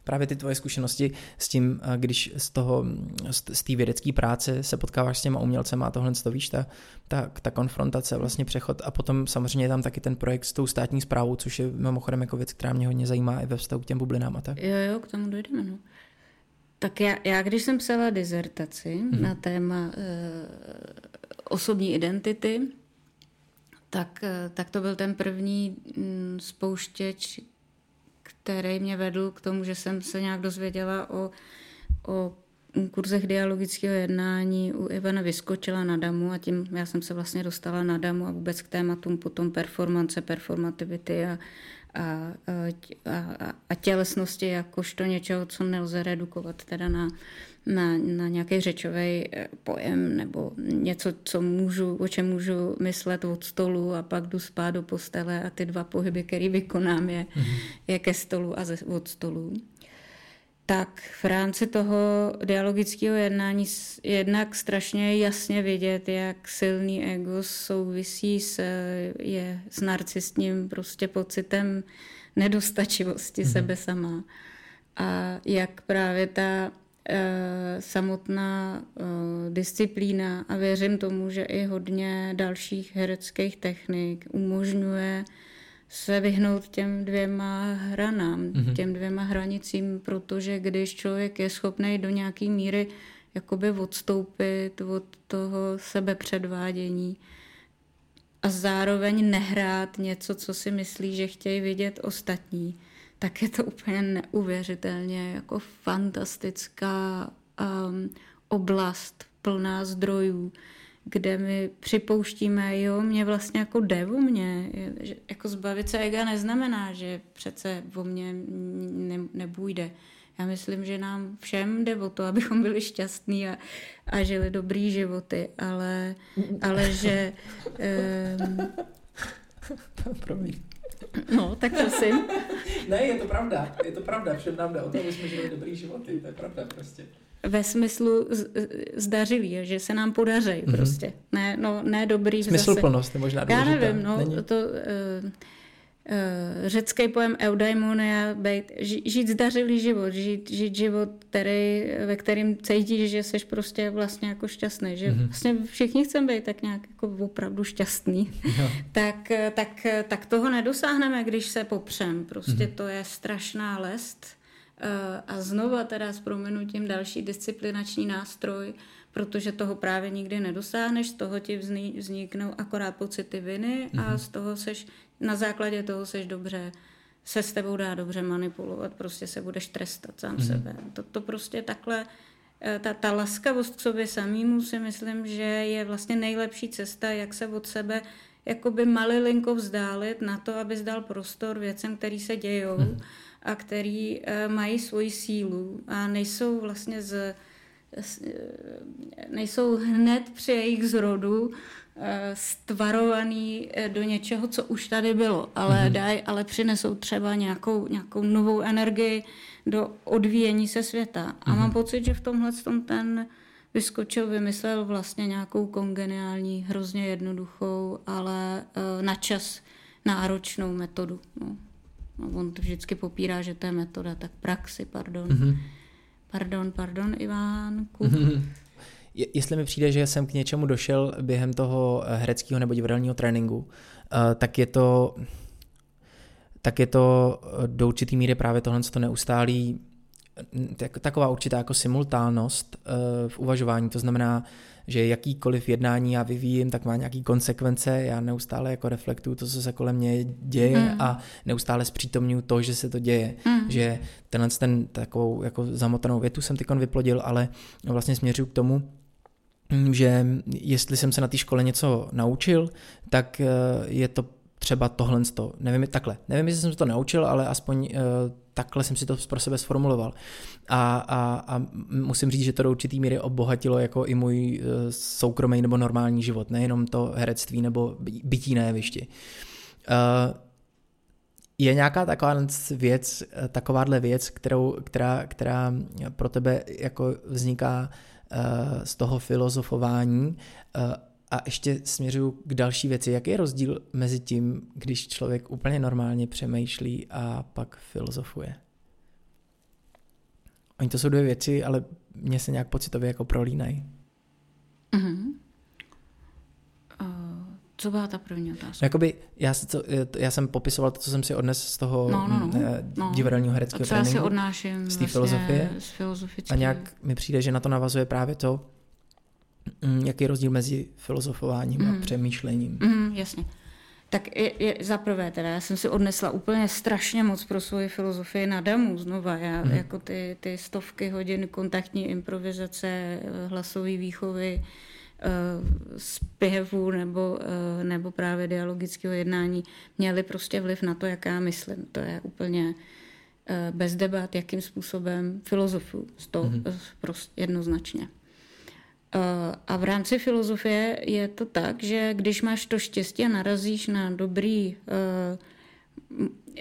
Právě ty tvoje zkušenosti s tím, když z toho, z té vědecké práce se potkáváš s těma umělcema a tohle to víš, ta, ta, ta konfrontace, vlastně přechod a potom samozřejmě je tam taky ten projekt s tou státní zprávou, což je mimochodem jako věc, která mě hodně zajímá i ve vztahu k těm bublinám a tak. Jo, jo, k tomu dojdeme, no. Tak já, já když jsem psala dizertaci mm-hmm. na téma e, osobní identity, tak, e, tak to byl ten první mm, spouštěč, který mě vedl k tomu, že jsem se nějak dozvěděla o, o kurzech dialogického jednání u Ivana vyskočila na damu a tím já jsem se vlastně dostala na damu a vůbec k tématům potom performance, performativity a, a, a, a tělesnosti jakožto něčeho, co nelze redukovat teda na, na, na nějaký řečový eh, pojem nebo něco, co můžu, o čem můžu myslet od stolu a pak jdu spát do postele a ty dva pohyby, které vykonám, je, mm-hmm. je ke stolu a ze, od stolu tak v rámci toho dialogického jednání jednak strašně jasně vidět, jak silný ego souvisí s, je, s narcistním prostě pocitem nedostačivosti mm-hmm. sebe sama. A jak právě ta e, samotná e, disciplína, a věřím tomu, že i hodně dalších hereckých technik umožňuje se vyhnout těm dvěma hranám, mm-hmm. těm dvěma hranicím, protože když člověk je schopný do nějaké míry jakoby odstoupit od toho sebepředvádění a zároveň nehrát něco, co si myslí, že chtějí vidět ostatní, tak je to úplně neuvěřitelně jako fantastická um, oblast plná zdrojů, kde my připouštíme, jo, mě vlastně jako jde o mě. Že jako zbavit se ega neznamená, že přece o mě ne, nebůjde. Já myslím, že nám všem jde o to, abychom byli šťastní a, a žili dobrý životy, ale, ale že... Um, Promiň. No, tak prosím. ne, je to pravda, je to pravda, všem nám jde o to, aby jsme žili dobrý životy, to je pravda prostě ve smyslu zdařilý, že se nám podaří mm-hmm. prostě. Ne, no, ne dobrý. Smysluplnost je možná důležitá. Já nevím, no, Není? to uh, uh, řecký pojem eudaimonia, být, žít zdařilý život, žít, žít život, který, ve kterým cítíš, že jsi prostě vlastně jako šťastný, že mm-hmm. vlastně všichni chceme být tak nějak jako opravdu šťastný, tak, tak, tak toho nedosáhneme, když se popřem, prostě mm-hmm. to je strašná lest Eh, a znova teda s proměnutím další disciplinační nástroj, protože toho právě nikdy nedosáhneš, z toho ti vzniknou akorát pocity viny a mhm. z toho seš, na základě toho seš dobře, se s tebou dá dobře manipulovat, prostě se budeš trestat sám mm-hmm. sebe. To, to prostě takhle, eh, ta, ta laskavost k sobě samýmu si myslím, že je vlastně nejlepší cesta, jak se od sebe jakoby malilinko vzdálit na to, aby zdal prostor věcem, které se dějou. Mm-hmm a který eh, mají svoji sílu a nejsou vlastně z, eh, nejsou hned při jejich zrodu eh, stvarovaný do něčeho, co už tady bylo, ale, mm-hmm. daj, ale přinesou třeba nějakou, nějakou novou energii do odvíjení se světa. A mm-hmm. mám pocit, že v tomhle tom ten vyskočil, vymyslel vlastně nějakou kongeniální, hrozně jednoduchou, ale na čas náročnou metodu. No. No, on to vždycky popírá, že to je metoda, tak praxi, pardon. Mm-hmm. Pardon, pardon, Ivánku. Mm-hmm. Jestli mi přijde, že jsem k něčemu došel během toho eh, hereckého nebo divadelního tréninku, eh, tak je to tak je to eh, do určitý míry právě tohle, co to neustálý taková určitá jako simultánnost v uvažování, to znamená, že jakýkoliv jednání já vyvíjím, tak má nějaký konsekvence, já neustále jako reflektuju to, co se kolem mě děje mm. a neustále zpřítomňuji to, že se to děje, mm. že tenhle ten takovou jako zamotanou větu jsem tykon vyplodil, ale vlastně směřuju k tomu, že jestli jsem se na té škole něco naučil, tak eh, je to třeba tohle, nevím, takhle, nevím, jestli jsem se to naučil, ale aspoň uh, takhle jsem si to pro sebe sformuloval. A, a, a musím říct, že to do určitý míry obohatilo jako i můj uh, soukromý nebo normální život, nejenom to herectví nebo bytí na jevišti. Uh, je nějaká taková věc, takováhle věc, kterou, která, která pro tebe jako vzniká z toho filozofování a ještě směřuju k další věci. Jaký je rozdíl mezi tím, když člověk úplně normálně přemýšlí a pak filozofuje? Oni to jsou dvě věci, ale mě se nějak pocitově jako prolínají. Uh-huh. Uh, Co byla ta první otázka? No, jakoby, já, si to, já jsem popisoval to, co jsem si odnes z toho No, no, no. mm, eh, No. divadelního A hereckého co já si tréninku. odnáším z té vlastně filozofie? z. A nějak mi přijde, že na to navazuje právě to, jaký je rozdíl mezi filozofováním a Mm. přemýšlením. Mm, jasně. Tak je, je, za prvé teda, já jsem si odnesla úplně strašně moc pro svoji filozofii na damu znova. Já Mhm. jako ty, ty stovky hodin kontaktní improvizace, hlasové výchovy, eh, zpěvu nebo, eh, nebo právě dialogického jednání měly prostě vliv na to, jak já myslím. To je úplně eh, bez debat, jakým způsobem filozofu. To Mhm. prostě jednoznačně. Eh, A v rámci filozofie je to tak, že když máš to štěstí a narazíš na dobrý... eh,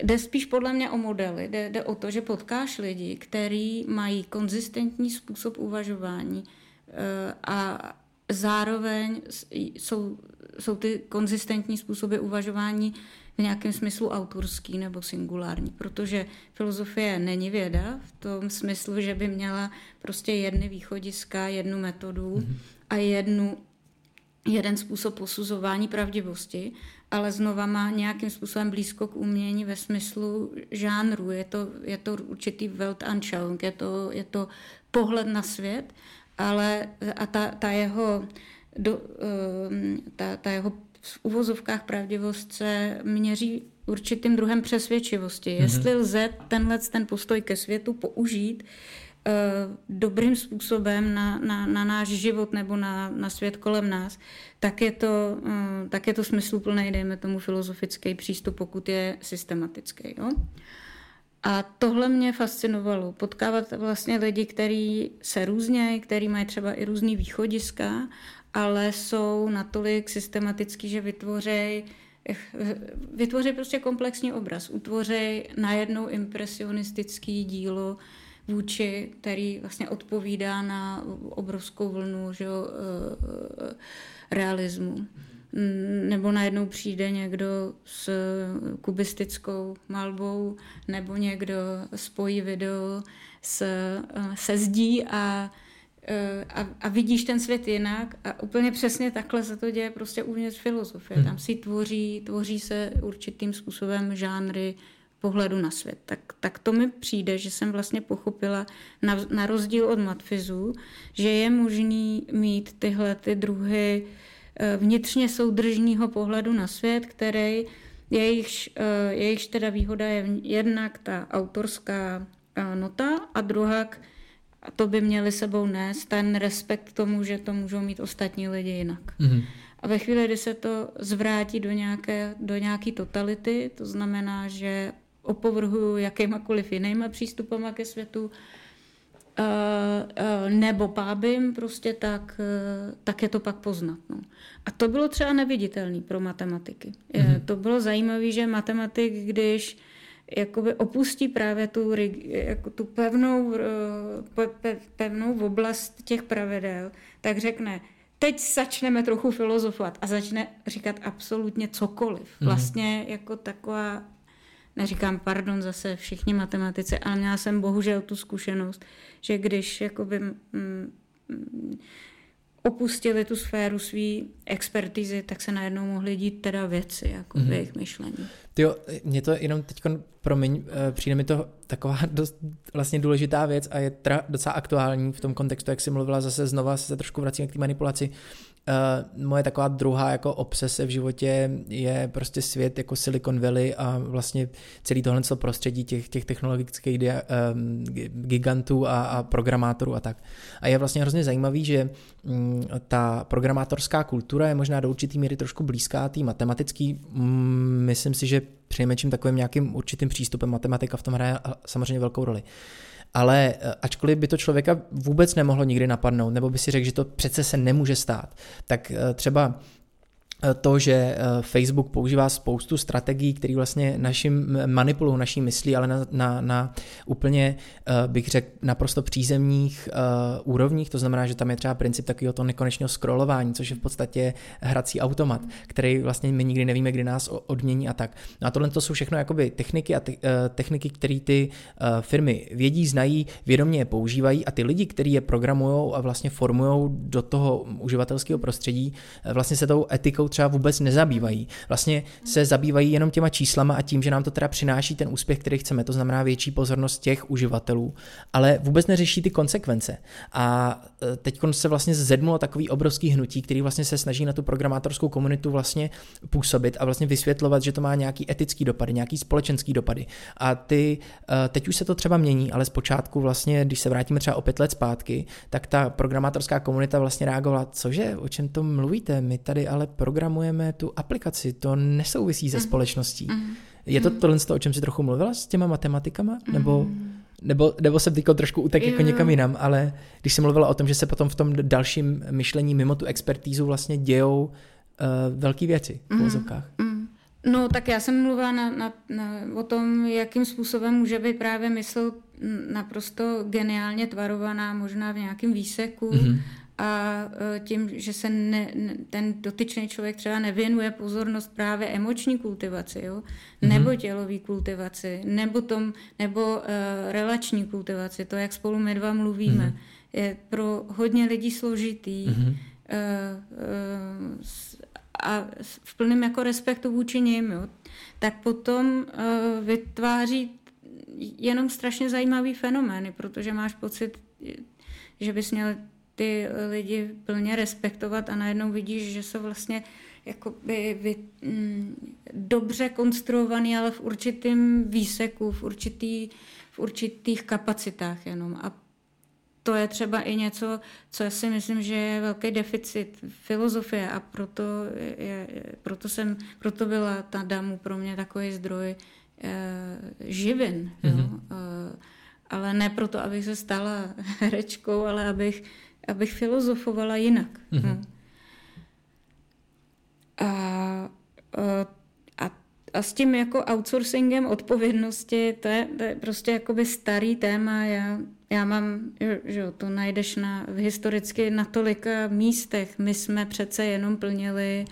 Jde spíš podle mě o modely. Jde, jde o to, že potkáš lidi, kteří mají konzistentní způsob uvažování eh, a zároveň jsou, jsou ty konzistentní způsoby uvažování v nějakém smyslu autorský nebo singulární, protože filozofie není věda v tom smyslu, že by měla prostě jedny východiska, jednu metodu a jednu, jeden způsob posuzování pravdivosti, ale znova má nějakým způsobem blízko k umění ve smyslu žánru. Je to, je to určitý Weltanschauung, je to, je to pohled na svět, ale a ta, ta jeho do, ehm, ta, ta jeho v uvozovkách pravdivost se měří určitým druhem přesvědčivosti. Mm-hmm. Jestli lze tenhle ten postoj ke světu použít eh, dobrým způsobem na, na, na náš život nebo na, na svět kolem nás, tak je to, eh, tak je to smysluplný, dejme tomu, filozofický přístup, pokud je systematický. Jo? A tohle mě fascinovalo. Potkávat vlastně lidi, kteří se různějí, kteří mají třeba i různý východiska, ale jsou natolik systematický, že vytvořejí vytvoří prostě komplexní obraz. Utvoří najednou impresionistický dílo vůči, který vlastně odpovídá na obrovskou vlnu že, jo, eh, realismu. Nebo najednou přijde někdo s kubistickou malbou, nebo někdo spojí video s, eh, se zdí a eh, a, a vidíš ten svět jinak a úplně přesně takhle se to děje prostě uvnitř filozofie. Tam si tvoří, tvoří se určitým způsobem žánry pohledu na svět. Tak, tak to mi přijde, že jsem vlastně pochopila na, na rozdíl od matfizu, že je možný mít tyhle ty druhy eh, vnitřně soudržního pohledu na svět, který jejichž, eh, jejichž teda výhoda je jednak ta autorská eh, nota a druhá a to by měli sebou nést ten respekt k tomu, že to můžou mít ostatní lidi jinak. Mhm. A ve chvíli, kdy se to zvrátí do nějaké, do nějaké totality, to znamená, že opovrhuju jakýmakoliv jinýma přístupama ke světu, eh, eh, nebo pábím, prostě tak, eh, tak je to pak poznat. No. A to bylo třeba neviditelné pro matematiky. Mm-hmm. To bylo zajímavé, že matematik, když jakoby opustí právě tu, jako tu pevnou, eh, pe, pe, pevnou oblast těch pravidel, tak řekne, teď začneme trochu filozofovat a začne říkat absolutně cokoliv. Vlastně jako taková, neříkám pardon zase všichni matematici, ale měla jsem bohužel tu zkušenost, že když jakoby mm, mm, opustili tu sféru své expertizy, tak se najednou mohly dít teda věci jako mm-hmm. v jejich myšlení. Ty mě to jenom teď, promiň, eh, přijde mi to taková dost vlastně důležitá věc a je teda docela aktuální v tom kontextu, jak jsi mluvila zase znova, se trošku vracím k té manipulaci. Uh, moje taková druhá jako obsese v životě je prostě svět jako Silicon Valley a vlastně celý tohle prostředí těch, těch technologických dia, um, gigantů a, a programátorů a tak. A je vlastně hrozně zajímavý, že um, ta programátorská kultura je možná do určitý míry trošku blízká té matematický. Um, myslím si, že přinejmenším takovým nějakým určitým přístupem matematika v tom hraje samozřejmě velkou roli. Ale ačkoliv by to člověka vůbec nemohlo nikdy napadnout, nebo by si řekl, že to přece se nemůže stát, tak třeba to, že Facebook používá spoustu strategií, které vlastně našim manipulují naší myslí, ale na, na, na úplně, bych řekl, naprosto přízemních uh, úrovních, to znamená, že tam je třeba princip takového to nekonečného scrollování, což je v podstatě hrací automat, který vlastně my nikdy nevíme, kdy nás odmění a tak. No a tohle to jsou všechno jakoby techniky a te, uh, techniky, které ty uh, firmy vědí, znají, vědomě je používají a ty lidi, kteří je programují a vlastně formují do toho uživatelského prostředí, vlastně se tou etikou metodou třeba vůbec nezabývají. Vlastně se zabývají jenom těma číslama a tím, že nám to teda přináší ten úspěch, který chceme, to znamená větší pozornost těch uživatelů, ale vůbec neřeší ty konsekvence. A e, teď se vlastně zednulo takový obrovský hnutí, který vlastně se snaží na tu programátorskou komunitu vlastně působit a vlastně vysvětlovat, že to má nějaký etický dopady, nějaký společenský dopady. A ty, e, teď už se to třeba mění, ale zpočátku vlastně, když se vrátíme třeba o pět let zpátky, tak ta programátorská komunita vlastně reagovala, cože, o čem to mluvíte, my tady ale programujeme tu aplikaci, to nesouvisí se mhm. společností. Mm. Je to mhm. tohle, o čem jsi trochu mluvila s těma matematikama? Nebo, mm. nebo, nebo jsem teď trošku utek jako někam jinam, ale když jsem mluvila o tom, že se potom v tom dalším myšlení mimo tu expertízu vlastně dějou uh, velké věci v mm. Mm. No, tak já jsem mluvila na, na, na, o tom, jakým způsobem může být právě mysl naprosto geniálně tvarovaná, možná v nějakém výseku. Mm-hmm a e, tím, že se ne, ten dotyčný člověk třeba nevěnuje pozornost právě emoční kultivaci, jo? Mm-hmm. nebo tělový kultivaci, nebo, tom, nebo uh, relační kultivaci, to, jak spolu my dva mluvíme, mm-hmm. je pro hodně lidí složitý mm-hmm. uh, uh, a v plném jako respektu vůči nim, jo? tak potom uh, vytváří jenom strašně zajímavý fenomény, protože máš pocit, že bys měl ty lidi plně respektovat a najednou vidíš, že jsou vlastně jakoby vy, mm, dobře konstruovaný, ale v určitém výseku, v, určitý, v určitých kapacitách jenom. A to je třeba i něco, co si myslím, že je velký deficit filozofie a proto, je, proto, jsem, proto byla ta damu pro mě takový zdroj eh, živin. Mm-hmm. Jo? Eh, ale ne proto, abych se stala herečkou, ale abych abych filozofovala jinak. Mm-hmm. A, a, a s tím jako outsourcingem odpovědnosti, to je, to je prostě jakoby starý téma. Já, já mám, že to najdeš na, historicky na tolika místech. My jsme přece jenom plnili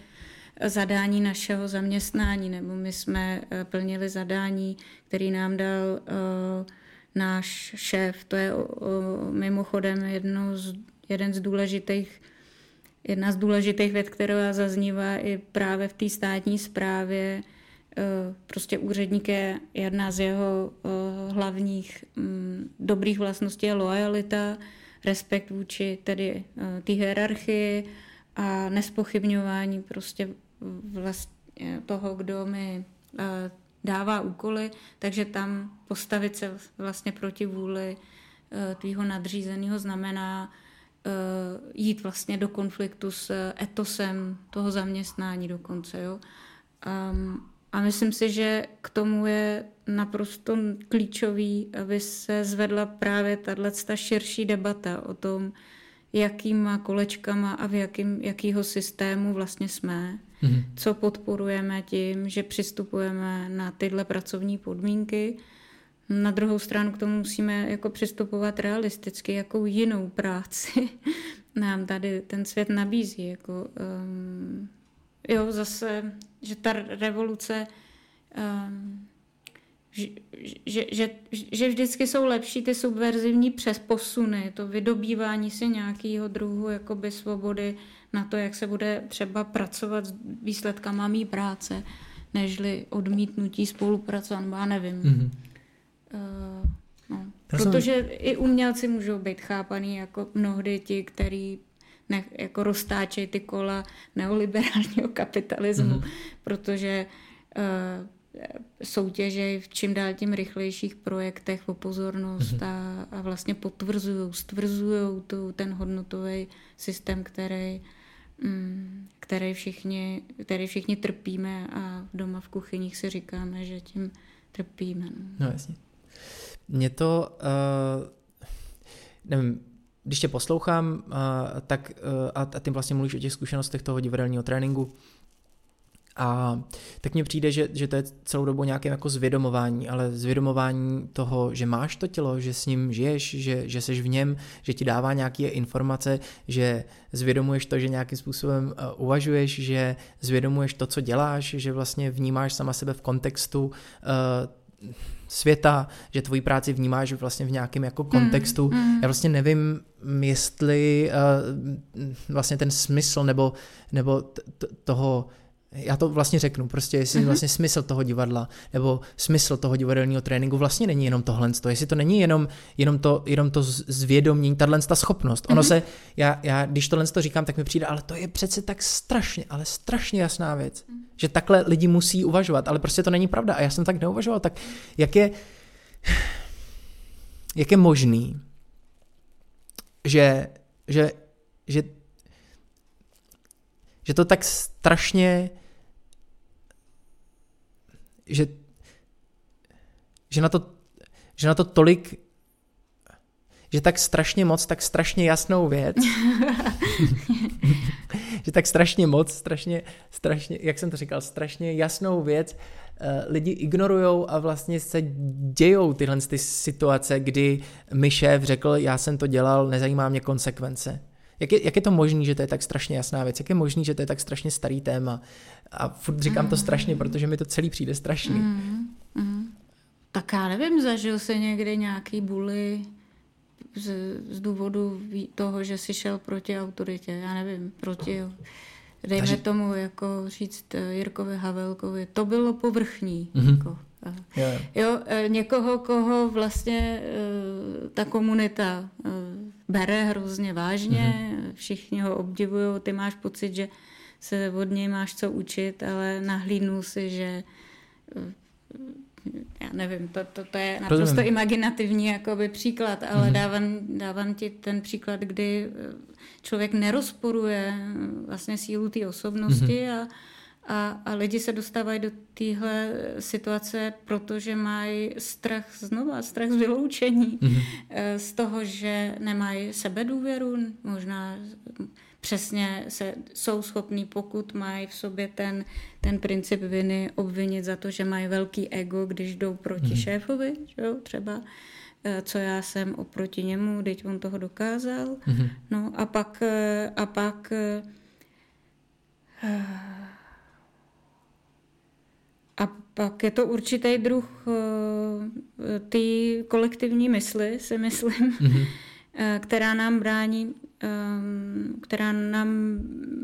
zadání našeho zaměstnání, nebo my jsme eh, plnili zadání, který nám dal uh, náš šéf. To je uh, mimochodem jedno z jeden z důležitých, jedna z důležitých věd, která zaznívá i právě v té státní správě. Eh, prostě úředník je jedna z jeho eh, hlavních mm, dobrých vlastností je lojalita, respekt vůči tedy eh, té hierarchii a nespochybňování prostě vlastně toho, kdo mi dává úkoly, takže tam postavit se vlastně proti vůli tvýho nadřízeného znamená jít vlastně do konfliktu s etosem toho zaměstnání dokonce. Jo? Um, a myslím si, že k tomu je naprosto klíčový, aby se zvedla právě tato širší debata o tom, jakýma kolečkama a v jakým, jakýho systému vlastně jsme, mm-hmm. co podporujeme tím, že přistupujeme na tyhle pracovní podmínky na druhou stranu k tomu musíme jako přistupovat realisticky, jakou jinou práci nám tady ten svět nabízí. Jako, um, jo, zase, že ta revoluce, um, že, že, že, že vždycky jsou lepší ty subverzivní přes posuny, to vydobývání si nějakého druhu jakoby svobody na to, jak se bude třeba pracovat s výsledkama mý práce, nežli odmítnutí spolupracovat, já nevím. Mm-hmm Uh, no. Protože i umělci můžou být chápaný jako mnohdy ti, který ne, jako roztáčejí ty kola neoliberálního kapitalismu, mm-hmm. protože uh, soutěžej v čím dál tím rychlejších projektech o pozornost mm-hmm. a, a vlastně potvrzují, stvrzují tu, ten hodnotový systém, který, mm, který, všichni, který všichni trpíme a doma v kuchyních si říkáme, že tím trpíme. No, no jasně. Mě to, uh, nevím, když tě poslouchám, uh, tak uh, a, a ty vlastně mluvíš o těch zkušenostech toho divadelního tréninku, a tak mně přijde, že, že to je celou dobu nějaké jako zvědomování, ale zvědomování toho, že máš to tělo, že s ním žiješ, že, že seš v něm, že ti dává nějaké informace, že zvědomuješ to, že nějakým způsobem uvažuješ, že zvědomuješ to, co děláš, že vlastně vnímáš sama sebe v kontextu uh, světa, že tvoji práci vnímáš vlastně v nějakém jako kontextu. Mm, mm. Já vlastně nevím, jestli uh, vlastně ten smysl nebo, nebo t- t- toho já to vlastně řeknu, prostě jestli mm-hmm. vlastně smysl toho divadla nebo smysl toho divadelního tréninku vlastně není jenom tohle, jestli to není jenom, jenom to, jenom to zvědomění, tahle ta schopnost. Ono mm-hmm. se, já, já když tohle to říkám, tak mi přijde, ale to je přece tak strašně, ale strašně jasná věc, mm. že takhle lidi musí uvažovat, ale prostě to není pravda a já jsem tak neuvažoval, tak jak je, jak je možný, že, že, že že to tak strašně že, že, na to, že na to tolik, že tak strašně moc, tak strašně jasnou věc, že tak strašně moc, strašně, strašně, jak jsem to říkal, strašně jasnou věc uh, lidi ignorujou a vlastně se dějou tyhle ty situace, kdy mi šéf řekl, já jsem to dělal, nezajímá mě konsekvence. Jak je, jak je to možné, že to je tak strašně jasná věc? Jak je možné, že to je tak strašně starý téma? A furt říkám mm. to strašně, protože mi to celý přijde strašný. Mm. Mm. Tak já nevím, zažil se někdy nějaký bully z, z důvodu toho, že si šel proti autoritě. Já nevím, proti, dejme Takže... tomu, jako říct eh, Jirkovi Havelkovi, to bylo povrchní. Mm-hmm. Jako. Jo, jo, eh, někoho, koho vlastně eh, ta komunita bere hrozně vážně, mm-hmm. všichni ho obdivují, ty máš pocit, že se od něj máš co učit, ale nahlídnu si, že já nevím, to, to, to je naprosto Rozumím. imaginativní jakoby příklad, ale mm-hmm. dávám, dávám ti ten příklad, kdy člověk nerozporuje vlastně sílu té osobnosti mm-hmm. a a, a lidi se dostávají do téhle situace, protože mají strach znova, strach z vyloučení, mm-hmm. z toho, že nemají sebedůvěru, možná přesně se, jsou schopní, pokud mají v sobě ten, ten princip viny, obvinit za to, že mají velký ego, když jdou proti mm-hmm. šéfovi, že třeba eh, co já jsem oproti němu, teď on toho dokázal. Mm-hmm. No a pak, eh, a pak pak je to určitý druh uh, té kolektivní mysli, si myslím, mm-hmm. která nám brání, um, která nám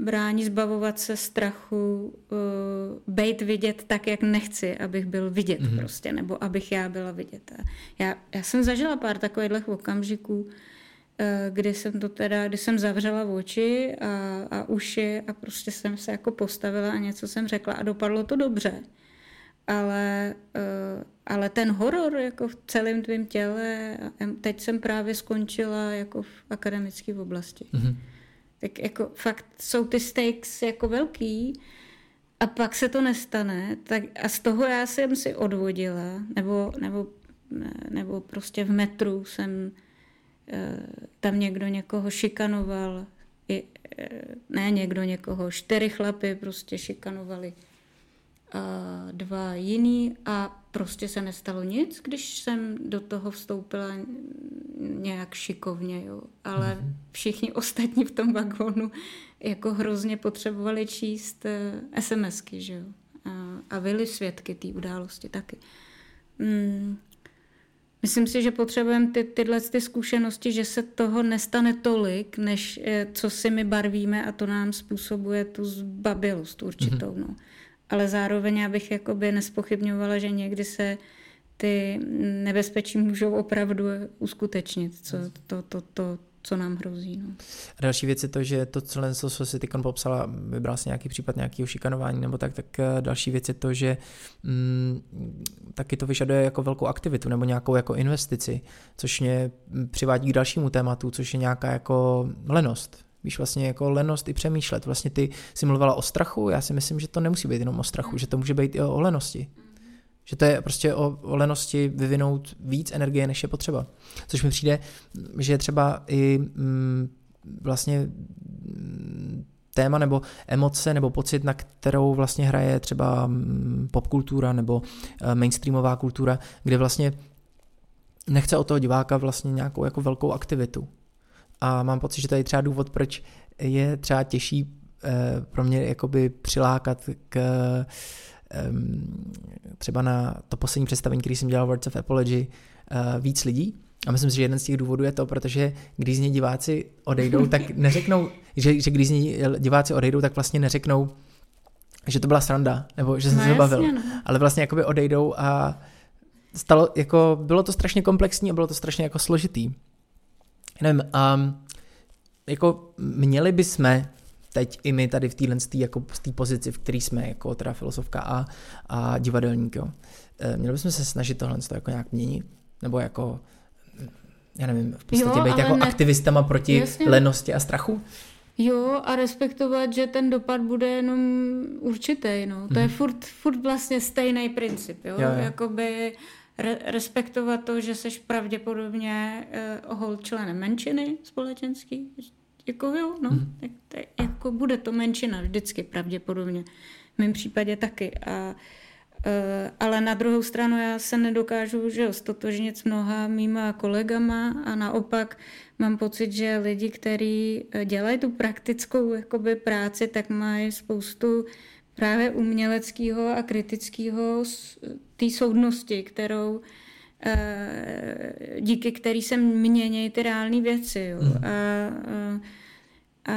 brání zbavovat se strachu, uh, být vidět tak, jak nechci, abych byl vidět mm-hmm. prostě, nebo abych já byla vidět. Já, já jsem zažila pár takových okamžiků, kdy jsem to teda, kdy jsem zavřela oči a, a uši a prostě jsem se jako postavila a něco jsem řekla a dopadlo to dobře ale, uh, ale ten horor jako v celém tvém těle, teď jsem právě skončila jako v akademické oblasti. Mm-hmm. Tak jako fakt jsou ty stakes jako velký a pak se to nestane, tak a z toho já jsem si odvodila, nebo, nebo, nebo prostě v metru jsem uh, tam někdo někoho šikanoval, i, uh, ne někdo někoho, čtyři chlapy prostě šikanovali dva jiný a prostě se nestalo nic, když jsem do toho vstoupila nějak šikovně, jo. Ale mm-hmm. všichni ostatní v tom vagónu jako hrozně potřebovali číst uh, SMSky, že jo. A, a byli svědky té události taky. Mm. Myslím si, že potřebujeme ty, tyhle ty zkušenosti, že se toho nestane tolik, než eh, co si my barvíme a to nám způsobuje tu zbabilost určitou. Mm-hmm. No ale zároveň abych jakoby nespochybňovala, že někdy se ty nebezpečí můžou opravdu uskutečnit, co, to, to, to, co nám hrozí. No. A další věc je to, že to celé, co si ty popsala, vybral si nějaký případ nějakého šikanování nebo tak, tak eh, další věc je to, že mm, taky to vyžaduje jako velkou aktivitu nebo nějakou jako investici, což mě přivádí k dalšímu tématu, což je nějaká jako lenost Víš, vlastně jako lenost i přemýšlet. Vlastně ty si mluvila o strachu, já si myslím, že to nemusí být jenom o strachu, že to může být i o lenosti. Že to je prostě o, o lenosti vyvinout víc energie, než je potřeba. Což mi přijde, že je třeba i mm, vlastně mm, téma nebo emoce nebo pocit, na kterou vlastně hraje třeba mm, popkultura nebo eh, mainstreamová kultura, kde vlastně nechce od toho diváka vlastně nějakou jako velkou aktivitu a mám pocit, že to je třeba důvod, proč je třeba těžší eh, pro mě jakoby přilákat k třeba na to poslední představení, který jsem dělal Words of Apology, uh, víc lidí. A myslím si, že jeden z těch důvodů je to, protože když z něj diváci odejdou, tak neřeknou, že, že když z něj diváci odejdou, tak vlastně neřeknou, že to byla sranda, nebo že jsem No se jasně, bavil. no. Ale vlastně jakoby odejdou a stalo, jako, bylo to strašně komplexní a bylo to strašně jako složitý. Nevím, a jako měli bychom teď i my tady v téhle jako v té pozici, v které jsme, jako teda filozofka a, a divadelník, jo. Eh, Měli bychom se snažit tohle to jako nějak měnit, nebo jako já nevím, v podstatě Jo, být jako ne- aktivistama proti Jasně. lenosti a strachu? Jo, a respektovat, že ten dopad bude jenom určitý, no. To je furt, furt vlastně stejný princip, jo. Mhm. Jo, jo. Jakoby re- respektovat to, že seš pravděpodobně uh, hold členem menšiny společenský. Jako jo, no. Mhm. Tak, tak, jako bude to menšina vždycky pravděpodobně. V mém případě taky. A Uh, ale na druhou stranu já se nedokážu že stotožnit s mnoha mýma kolegama a naopak mám pocit, že lidi, kteří eh, dělají tu praktickou jakoby, práci, tak mají spoustu právě uměleckého a kritického té soudnosti, kterou eh, díky který se mění ty reální věci. Jo. Mhm. A, a,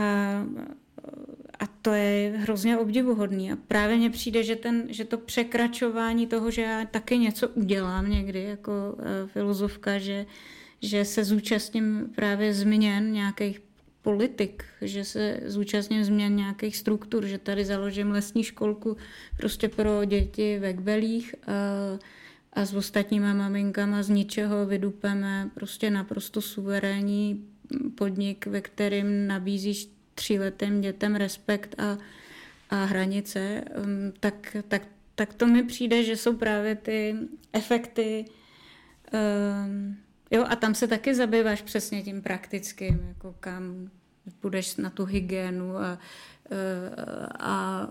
a to je hrozně obdivuhodný. A právě mně přijde, že, ten, že to překračování toho, že já taky něco udělám někdy jako uh, filozofka, že, že se zúčastním právě změn nějakých politik, že se zúčastním změn nějakých struktur, že tady založím lesní školku prostě pro děti ve Kbelích a, a s ostatníma maminkama z ničeho vydupeme prostě naprosto suverénní podnik, ve kterém nabízíš tříletým dětem respekt a, a hranice, tak, tak, tak to mi přijde, že jsou právě ty efekty. Um, jo, a tam se taky zabýváš přesně tím praktickým, jako kam budeš na tu hygienu a, a, a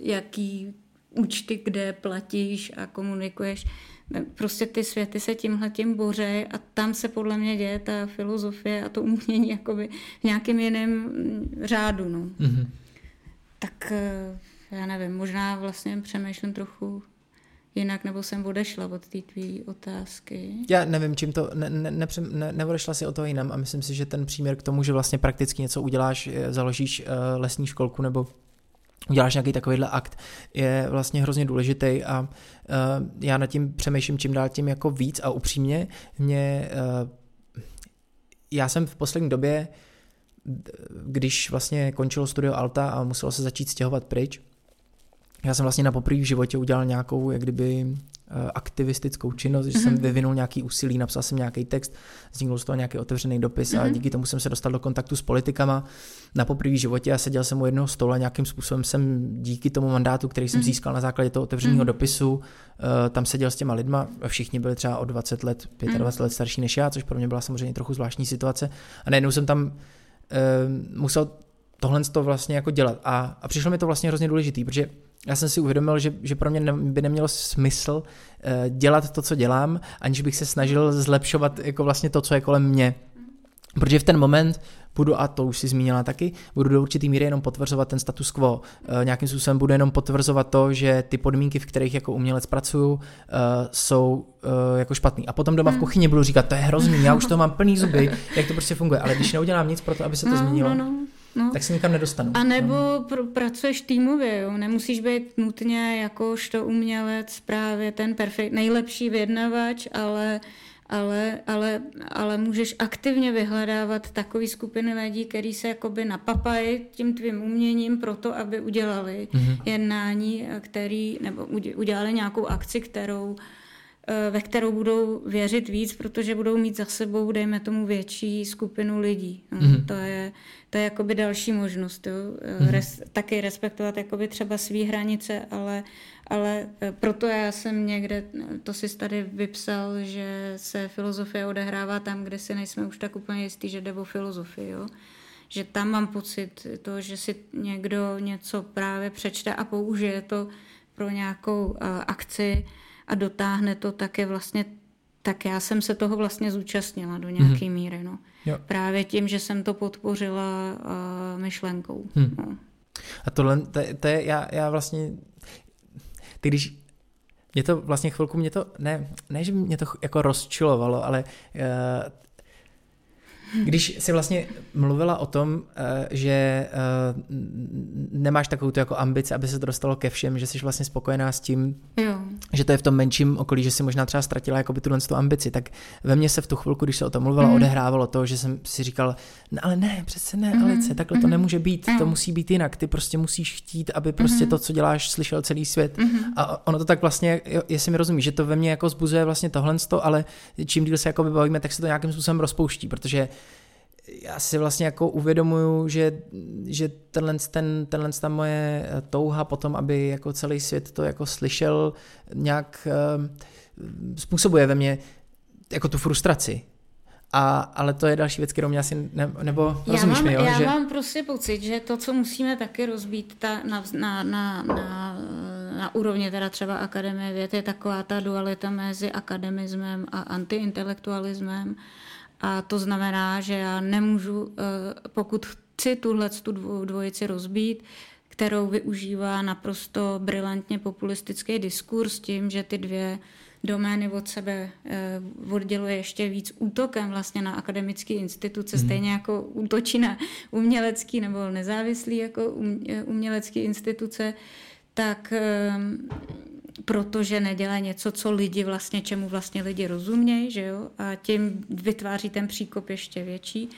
jaký účty kde platíš a komunikuješ. Prostě ty světy se tímhle tím bořejí a tam se podle mě děje ta filozofie a to umění jakoby v nějakém jiném řádu. No. Mm-hmm. Tak eh, já nevím, možná vlastně přemýšlím trochu jinak, nebo jsem odešla od té tvý otázky. Já nevím, čím to, ne, ne, ne, ne, neodešla si o to jinam a myslím si, že ten příměr k tomu, že vlastně prakticky něco uděláš, založíš uh, lesní školku nebo uděláš nějaký takovýhle akt, je vlastně hrozně důležitý a uh, já nad tím přemýšlím čím dál tím jako víc a upřímně mě, uh, já jsem v poslední době, když vlastně končilo studio Alta a muselo se začít stěhovat pryč, já jsem vlastně na poprvé v životě udělal nějakou, jak kdyby eh, aktivistickou činnost, že jsem vyvinul nějaký úsilí, napsal jsem nějaký text, vzniknul z toho nějaký otevřený dopis a díky tomu jsem se dostal do kontaktu s politikama. Na poprvé v životě a seděl jsem u jednoho stolu a nějakým způsobem jsem díky tomu mandátu, který jsem získal na základě toho otevřeného dopisu, eh, tam seděl s těma lidma, všichni byli třeba o 20 let, 25 let starší než já, což pro mě byla samozřejmě trochu zvláštní situace. A najednou jsem tam eh, musel tohle to vlastně jako dělat. A, a přišlo mi to vlastně hrozně důležitý, protože já jsem si uvědomil, že, že pro mě ne, by nemělo smysl uh, dělat to, co dělám, aniž bych se snažil zlepšovat jako vlastně to, co je kolem mě. Protože v ten moment budu, a to už si zmínila taky, budu do určitý míry jenom potvrzovat ten status quo. Uh, nějakým způsobem budu jenom potvrzovat to, že ty podmínky, v kterých jako umělec pracuju, uh, jsou uh, jako špatný. A potom doma v kuchyni budu říkat, to je hrozný, já už to mám plný zuby, jak to prostě funguje. Ale když neudělám nic pro to, aby se to no, změnilo, no, no, no. tak se nikam nedostanu. A nebo pr- pracuješ týmově, jo? nemusíš být nutně jakožto umělec právě ten perfekt, nejlepší vyjednavač, ale, ale, ale, ale můžeš aktivně vyhledávat takový skupiny lidí, který se jakoby napapají tím tvým uměním pro to, aby udělali mm-hmm. jednání, který, nebo udě- udělali nějakou akci, kterou eh, ve kterou budou věřit víc, protože budou mít za sebou, dejme tomu, větší skupinu lidí. Mm-hmm. To je, to je jakoby další možnost. Jo? Mm-hmm. Res, taky respektovat jakoby třeba svý hranice, ale, ale eh, proto já jsem někde, to si tady vypsal, že se filozofie odehrává tam, kde si nejsme už tak úplně jistý, že jde o filozofii. Jo? Že tam mám pocit to, že si někdo něco právě přečte a použije to pro nějakou uh, akci a dotáhne to, tak je vlastně tak já jsem se toho vlastně zúčastnila do nějaké mm-hmm. míry. No. Jo. Právě tím, že jsem to podpořila uh, myšlenkou. Hmm. No. A tohle, to, to je, já, já vlastně, ty když mě to vlastně chvilku, mě to, ne, ne že mě to jako rozčilovalo, ale uh, když jsi vlastně mluvila o tom, eh, že uh, nemáš takovou tu jako ambici, aby se to dostalo ke všem, že jsi vlastně spokojená s tím, Jo. že to je v tom menším okolí, že si možná třeba ztratila jakoby tuhle tu ambici, tak ve mně se v tu chvilku, když se o tom mluvila, Mhm. mm. odehrávalo to, že jsem si říkal, no, ale ne, přece ne, Mhm, Alice, takhle to mhm. nemůže být, to Jo. musí být jinak, ty prostě musíš chtít, aby prostě Mhm. to, co děláš, slyšel celý svět. Mhm. A ono to tak vlastně, jestli mi rozumíš, že to ve mně jako zbuzuje vlastně tohle, ale čím díl se jako bavíme, tak se to nějakým způsobem rozpouští, protože já si vlastně jako uvědomuju, že, že tenhle, ten, tenhle ta moje touha potom, aby jako celý svět to jako slyšel, nějak uh, způsobuje ve mně jako tu frustraci. A, ale to je další věc, kterou mě asi, ne, nebo Já rozumíš mám, mi, jo? já že... mám prostě pocit, že to, co musíme taky rozbít ta, na, na, na, na, na úrovni teda třeba Akademie věd, je taková ta dualita mezi akademismem a antiintelektualismem. A to znamená, že já nemůžu, eh, pokud chci tuhle tu dvo- dvojici rozbít, kterou využívá naprosto brilantně populistický diskurs tím, že ty dvě domény od sebe eh, odděluje ještě víc útokem vlastně na akademické instituce, Mhm. stejně jako útočí na umělecký nebo nezávislý jako um- eh, umělecký instituce, tak protože nedělá něco, co lidi vlastně, čemu vlastně lidi rozumějí, že jo, a tím vytváří ten příkop ještě větší.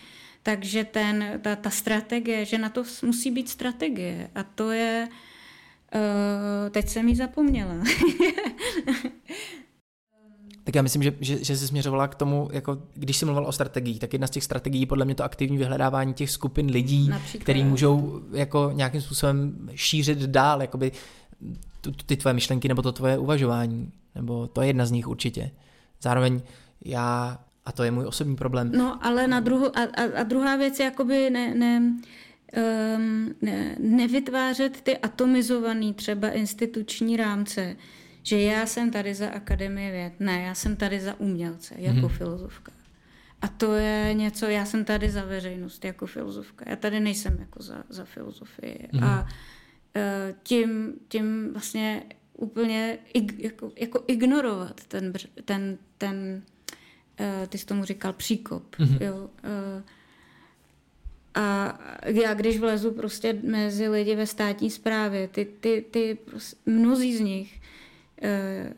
Takže ten, ta, ta strategie, že na to musí být strategie a to je, uh, teď jsem ji zapomněla. Tak já myslím, že, že, že jsi směřovala k tomu, jako když jsi mluvila o strategiích, tak jedna z těch strategií podle mě to aktivní vyhledávání těch skupin lidí, Například. který můžou jako nějakým způsobem šířit dál jakoby ty tvoje myšlenky nebo to tvoje uvažování. Nebo to je jedna z nich určitě. Zároveň já, a to je můj osobní problém, No, ale na druhu, a, a, a druhá věc je jakoby ne, ne, um, ne, nevytvářet ty atomizovaný třeba instituční rámce, že já jsem tady za Akademii věd, ne, já jsem tady za umělce, jako Mhm. mm-hmm. filozofka. A to je něco, já jsem tady za veřejnost jako filozofka, já tady nejsem jako za, za filozofii. Mhm. Mm-hmm. A tím, tím vlastně úplně ig, jako, jako ignorovat ten, ten, ten eh, ty jsi tomu říkal příkop. Mhm. Mm-hmm. Jo, eh, a já když vlezu prostě mezi lidi ve státní správě, ty, ty, ty prostě, mnozí z nich eh,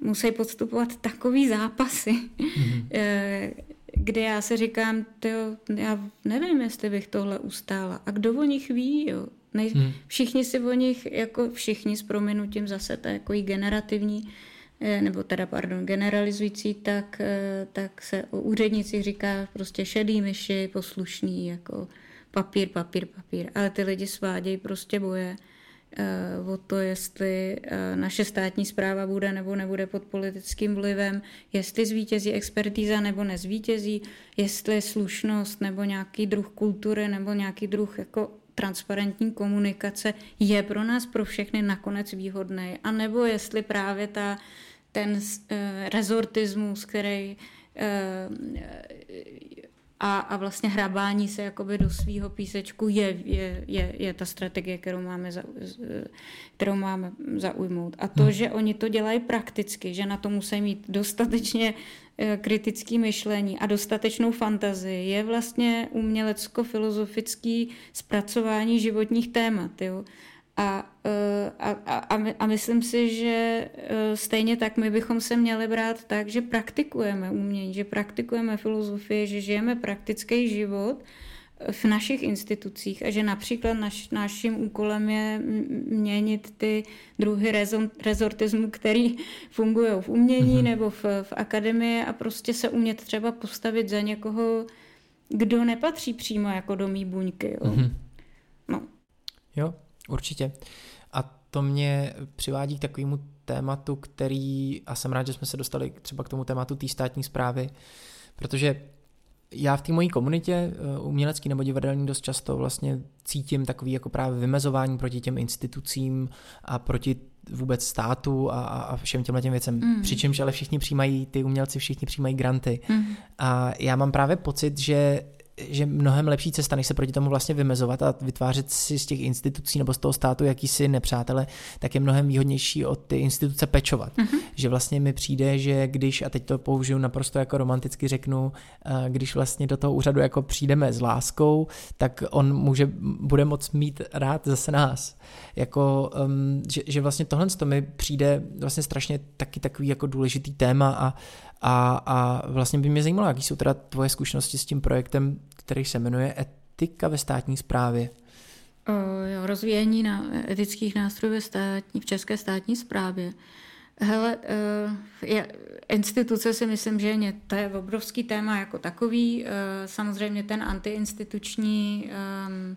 musí podstupovat takový zápasy, mm-hmm. eh, kde já si říkám, tyjo, já nevím, jestli bych tohle ustála. A kdo o nich ví, jo? Nej, Mhm. Všichni si o nich, jako všichni s prominutím zase, to jako generativní, eh, nebo teda, pardon, generalizující, tak, eh, tak se o úřednicích říká prostě šedý myši, poslušný, jako papír, papír, papír. Ale ty lidi svádějí prostě boje eh, o to, jestli naše státní zpráva bude nebo nebude pod politickým vlivem, jestli zvítězí expertíza nebo nezvítězí, jestli slušnost nebo nějaký druh kultury nebo nějaký druh jako transparentní komunikace je pro nás, pro všechny nakonec výhodný, a nebo jestli právě ta, ten uh, rezortismus, který uh, a, a vlastně hrabání se jakoby do svého písečku je, je, je, je ta strategie, kterou máme, za, kterou máme zaujmout. A to, hmm. že oni to dělají prakticky, že na to musí mít dostatečně eh, kritické myšlení a dostatečnou fantazii, je vlastně umělecko-filozofický zpracování životních témat. Jo? A, eh, a, a, a, my, a myslím si, že eh, stejně tak my bychom se měli brát tak, že praktikujeme umění, že praktikujeme filozofii, že žijeme praktický život v našich institucích a že například naš, naším úkolem je měnit ty druhy rezon, rezortismu, který fungují v umění mm-hmm. nebo v, v akademii a prostě se umět třeba postavit za někoho, kdo nepatří přímo jako do mý buňky. Jo? Mm-hmm. No. Jo, určitě. A to mě přivádí k takovému tématu, který, a jsem rád, že jsme se dostali třeba k tomu tématu té státní zprávy, protože já v té mojí komunitě eh, umělecký nebo divadelní dost často vlastně cítím takový jako právě vymezování proti těm institucím a proti vůbec státu a, a všem těmhle těm věcem. Mm. Přičemž ale všichni přijímají, ty umělci všichni přijímají granty. Mm. A já mám právě pocit, že že mnohem lepší cesta, než se proti tomu vlastně vymezovat a vytvářet si z těch institucí nebo z toho státu jakýsi nepřátele, tak je mnohem výhodnější od ty instituce pečovat. Mm-hmm. Že vlastně mi přijde, že když, a teď to použiju naprosto jako romanticky řeknu, když vlastně do toho úřadu jako přijdeme s láskou, tak on může, bude moc mít rád zase nás. Jako, um, že, že vlastně tohle to mi přijde vlastně strašně taky takový jako důležitý téma a, a, a vlastně by mě zajímalo, jaký jsou teda tvoje zkušenosti s tím projektem, který se jmenuje Etika ve státní správě. O, jo, rozvíjení na etických nástrojů ve státní, v české státní správě. Hele, uh, je, instituce si myslím, že je, to je obrovský téma jako takový. Uh, samozřejmě ten antiinstituční um,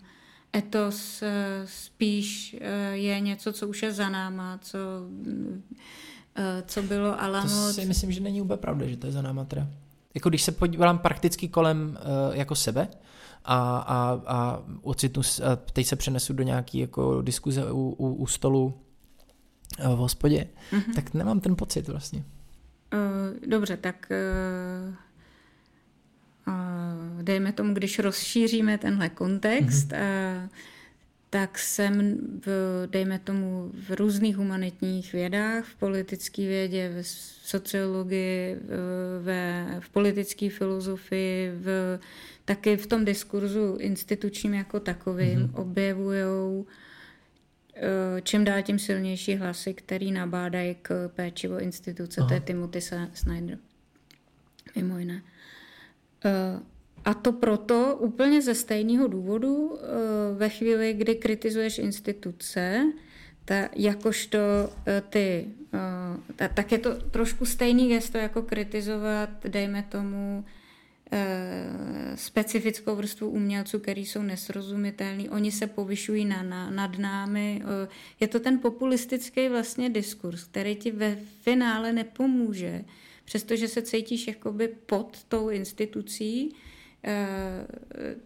etos spíš je něco, co už je za náma, co Eh, co bylo Alamo. To si myslím, že není úplně pravda, že to je za náma teda. Jako když se podívám prakticky kolem uh, jako sebe a, a, a ocitnu, a teď se přenesu do nějaký jako diskuze u, u, u stolu uh, v hospodě, mm-hmm. tak nemám ten pocit vlastně. Uh, dobře, tak uh, uh, dejme tomu, když rozšíříme tenhle kontext, mm-hmm. uh, tak jsem, v, dejme tomu, v různých humanitních vědách, v politické vědě, v sociologii, ve, v politické filozofii, v, taky v tom diskurzu institučním jako takovým mm-hmm. objevují eh, čím dál tím silnější hlasy, který nabádají k péči o instituce. Aha. To je Timothy Snyder, mimo jiné. Uh, a to proto úplně ze stejného důvodu eh, ve chvíli, kdy kritizuješ instituce, ta, jakožto eh, ty, eh, ta, tak je to trošku stejný gesto, jako kritizovat, dejme tomu, specifickou vrstvu umělců, který jsou nesrozumitelní, oni se povyšují na, na, nad námi. Je to ten populistický vlastně diskurs, který ti ve finále nepomůže, přestože se cítíš jakoby pod tou institucí,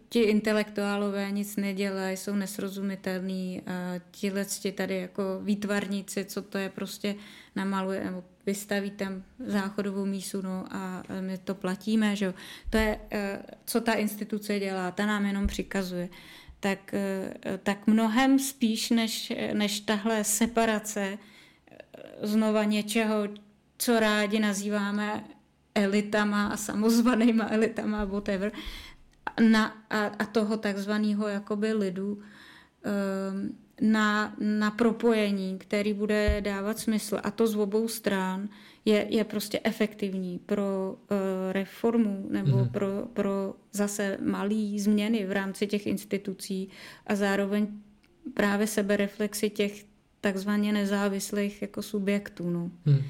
ti intelektuálové nic nedělají, jsou nesrozumitelní, tihle ti tady jako výtvarníci, co to je prostě namaluje nebo vystaví tam záchodovou mísu no a my to platíme, že To je, eh, co ta instituce dělá, ta nám jenom přikazuje. Tak, eh, tak mnohem spíš než, než tahle separace znova něčeho, co rádi nazýváme elitama a samozvanýma elitama, whatever, na, a, a toho takzvaného jakoby lidu um, na, na propojení, který bude dávat smysl a to z obou stran je, je prostě efektivní pro uh, reformu nebo mm-hmm. pro, pro zase malé změny v rámci těch institucí a zároveň právě sebereflexy těch takzvaně nezávislých jako subjektů. No. Mm.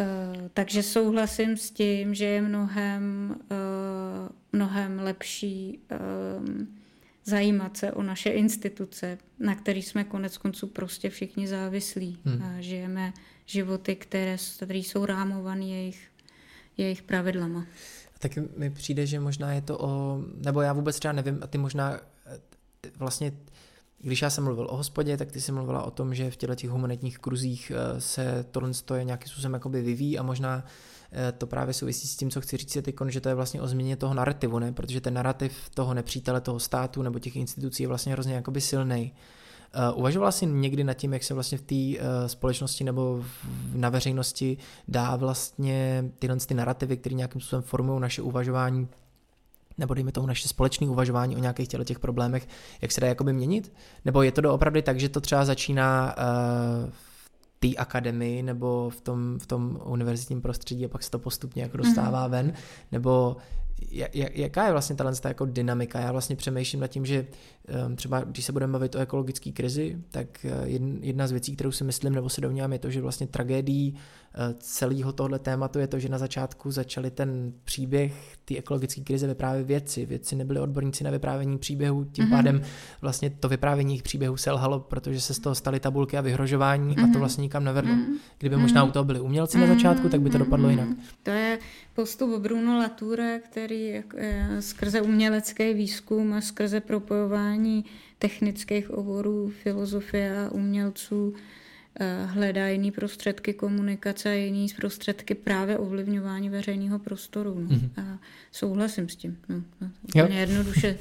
Eh, takže souhlasím s tím, že je mnohem, uh, mnohem lepší um, zajímat se o naše instituce, na kterých jsme konec konců prostě všichni závislí. Hmm. A žijeme životy, které, které jsou rámované jejich, jejich pravidlama. Tak mi přijde, že možná je to o, nebo já vůbec třeba nevím, a ty možná vlastně když já jsem mluvil o hospodě, tak ty jsi mluvila o tom, že v těchto těch humanitních kruzích eh, se tohle je nějakým způsobem jakoby vyvíjí a možná eh, to právě souvisí s tím, co chci říct, teď, že to je vlastně o změně toho narrativu, ne? protože ten narrativ toho nepřítele, toho státu nebo těch institucí je vlastně hrozně jakoby silný. Uh, uvažovala jsi někdy nad tím, jak se vlastně v té společnosti nebo na veřejnosti dá vlastně tyhle ty narrativy, které nějakým způsobem formují naše uvažování, nebo dejme tomu naše společné uvažování o nějakých těle těch problémech, jak se dá jakoby měnit? Nebo je to doopravdy tak, že to třeba začíná uh, v té akademii nebo v tom, v tom univerzitním prostředí a pak se to postupně jako dostává mm-hmm. ven? Nebo jaká je vlastně ta jako dynamika? Já vlastně přemýšlím nad tím, že ehm, třeba když se budeme bavit o ekologické krizi, tak eh, jedna z věcí, kterou si myslím nebo se domnívám, je to, že vlastně tragédií celého tohle tématu je to, že na začátku začali ten příběh té ekologické krize vyprávět věci. Věci nebyli odborníci na vyprávění příběhů, tím mm-hmm. pádem vlastně to vyprávění jejich příběhů selhalo, protože se z toho staly tabulky a vyhrožování mm-hmm. a to mhm. vlastně nikam nevedlo. Mm-hmm. Kdyby možná u toho byli umělci mm-hmm. na začátku, tak by to dopadlo jinak. To je postup Bruno Latoura, který eh, skrze umělecký výzkum a skrze propojování technických oborů, filozofie a umělců hledá jiný prostředky komunikace a jiný prostředky právě ovlivňování veřejného prostoru. No. Mm-hmm. A souhlasím s tím. No. no úplně jednoduše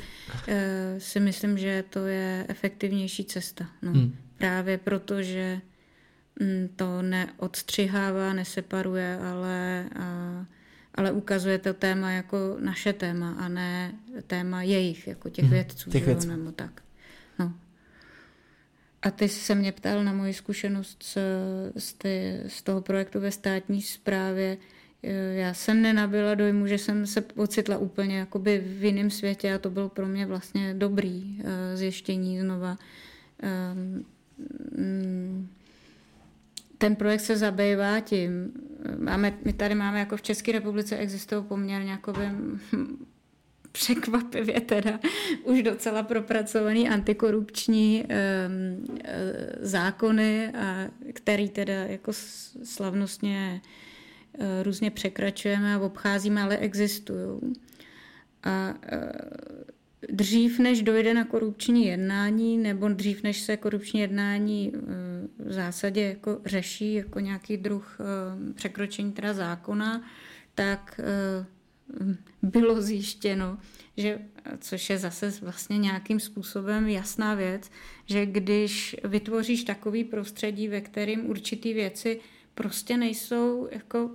eh, si myslím, že to je efektivnější cesta. No. Mm. Právě proto, že to neodstřihává, neseparuje, ale, a, ale ukazuje to téma jako naše téma a ne téma jejich, jako těch mm. vědců. Těch vědců. Nebo tak. A ty jsi se mě ptal na moji zkušenost z, z, ty, z toho projektu ve státní správě. Já jsem nenabila dojmu, že jsem se ocitla úplně jakoby v jiném světě a to bylo pro mě vlastně dobrý uh, zjištění znova. Um, ten projekt se zabývá tím, máme, my tady máme jako v České republice existují poměrně jakoby překvapivě teda už docela propracovaný antikorupční um, zákony, a, který teda jako slavnostně uh, různě překračujeme a obcházíme, ale existují. A uh, dřív, než dojde na korupční jednání, nebo dřív, než se korupční jednání v zásadě jako řeší jako nějaký druh překročení teda zákona, tak bylo zjištěno, že, což je zase vlastně nějakým způsobem jasná věc, že když vytvoříš takový prostředí, ve kterém určitý věci prostě nejsou jako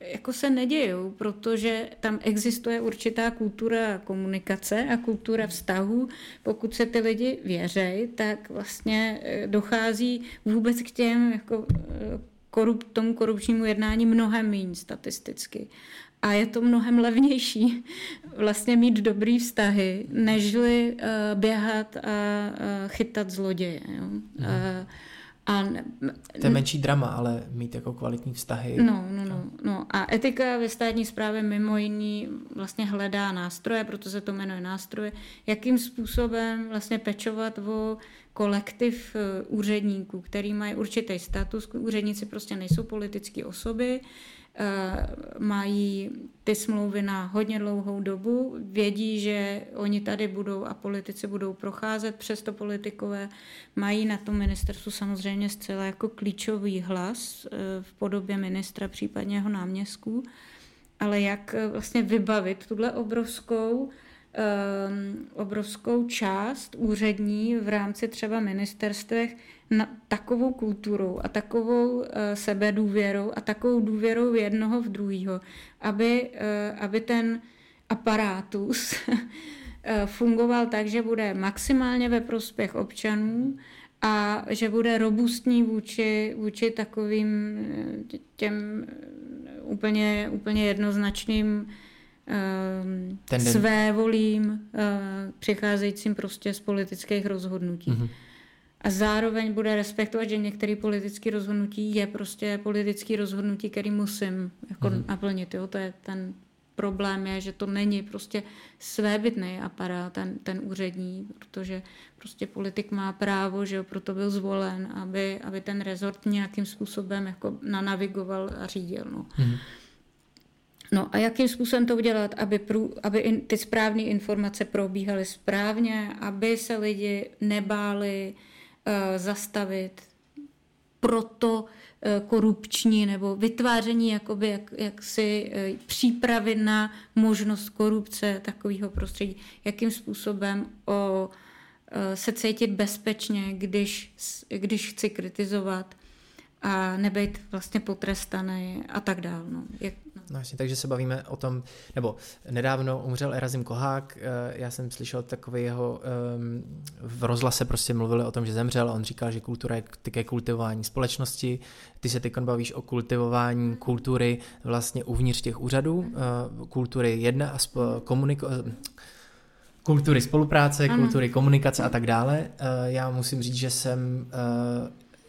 jako se nedějou, protože tam existuje určitá kultura komunikace a kultura vztahu. Pokud se ty lidi věřejí, tak vlastně eh, dochází vůbec k těm jako korup, tomu korupčnímu jednání mnohem méně statisticky. A je to mnohem levnější vlastně mít dobrý vztahy, nežli uh, běhat a uh, chytat zloděje. Jo? Mm. Uh, a ne, to je menší drama, ale mít jako kvalitní vztahy. No, no, no, no. A etika ve státní správě mimo jiný vlastně hledá nástroje, proto se to jmenuje nástroje, jakým způsobem vlastně pečovat o kolektiv úředníků, který mají určitý status. Úředníci prostě nejsou politické osoby, Eh, mají ty smlouvy na hodně dlouhou dobu, vědí, že oni tady budou a politici budou procházet, přesto politikové mají na tom ministerstvu samozřejmě zcela jako klíčový hlas eh, v podobě ministra, případně jeho náměstků, ale jak eh, vlastně vybavit tuhle obrovskou obrovskou část úřední v rámci třeba ministerstvech, na takovou kulturou a takovou uh, sebedůvěrou a takovou důvěrou jednoho v druhého, aby, uh, aby ten aparátus eh, fungoval tak, že bude maximálně ve prospěch občanů a že bude robustní vůči, vůči takovým těm úplně, úplně jednoznačným uh, své volím, uh, přicházejícím prostě z politických rozhodnutí. Mm-hmm a zároveň bude respektovat, že některé politické rozhodnutí je prostě politické rozhodnutí, který musím jako mm. naplnit. Jo? To je ten problém je, že to není prostě svébytný aparát, ten, ten úřední, protože prostě politik má právo, že jo, proto byl zvolen, aby, aby ten rezort nějakým způsobem jako nanavigoval a řídil. No. Mm. No a jakým způsobem to udělat, aby, prů, aby in, ty správné informace probíhaly správně, aby se lidi nebáli, zastavit proto eh, korupční nebo vytváření jakoby jak, jaksi eh, přípravy na možnost korupce takového prostředí. Jakým způsobem o, se cítit bezpečně, když, když chci kritizovat a nebejt vlastně potrestaný a tak dále. No. Jak, no. no jasně, takže se bavíme o tom, nebo nedávno umřel Erazim Kohák, eh, já jsem slyšel takový jeho, um, v rozhlase prostě mluvili o tom, že zemřel, on říkal, že kultura je také kultivování společnosti, ty se teď bavíš o kultivování kultury vlastně uvnitř těch úřadů, uh, kultury jedna a sp- komuniko- kultury spolupráce, ano. kultury komunikace a tak dále. Já musím říct, že jsem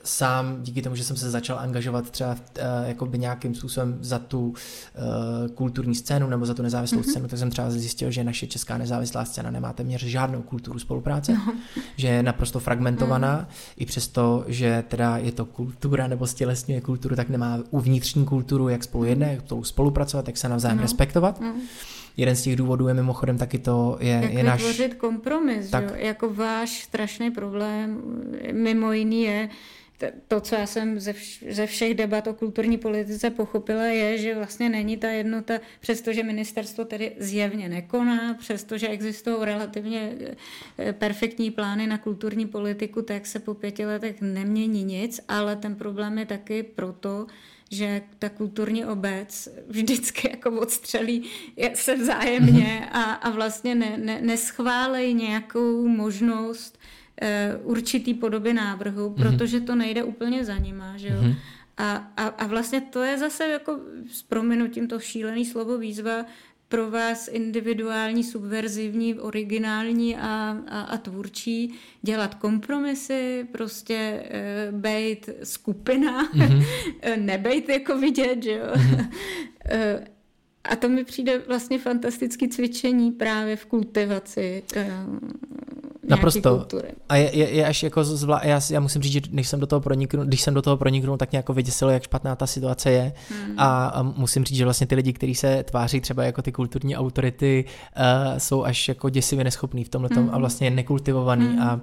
sám díky tomu, že jsem se začal angažovat třeba uh, jakoby nějakým způsobem za tu uh, kulturní scénu nebo za tu nezávislou mm-hmm. scénu, tak jsem třeba zjistil, že naše česká nezávislá scéna nemá téměř žádnou kulturu spolupráce, no. že je naprosto fragmentovaná, mm. i přesto, že teda je to kultura nebo stělesňuje kulturu, tak nemá uvnitřní kulturu, jak spolu jedné, jak spolu spolupracovat, jak se navzájem no. respektovat. Mm. jeden z těch důvodů je mimochodem taky to, je, Jak je náš... vytvořit kompromis, Tak. Jo? Jako váš strašný problém mimo jiný je, to, co já jsem ze, vš- ze všech debat o kulturní politice pochopila, je, že vlastně není ta jednota, přestože ministerstvo tedy zjevně nekoná, přestože existují relativně eh, perfektní plány na kulturní politiku, tak se po pěti letech nemění nic, ale ten problém je taky proto, že ta kulturní obec vždycky jako odstřelí se vzájemně a, a vlastně ne, ne, neschválej nějakou možnost určitý podoby návrhu, protože to nejde úplně za nima, že jo. A, a, a vlastně to je zase jako s prominutím to šílený slovo výzva pro vás individuální, subverzivní, originální a, a, a tvůrčí, dělat kompromisy, prostě e, bejt skupina, mm-hmm. nebejt jako vidět, že jo. Mm-hmm. e, a to mi přijde vlastně fantastické cvičení právě v kultivaci e, Naprosto. kultury. A je, je, je až jako zvla... já, já musím říct, že když jsem do toho proniknul, když jsem do toho proniknul, tak mě jako vyděsilo, jak špatná ta situace je. Hmm. A, a, musím říct, že vlastně ty lidi, kteří se tváří třeba jako ty kulturní autority, uh, jsou až jako děsivě neschopní v tomhle hmm. a vlastně nekultivovaný hmm. a,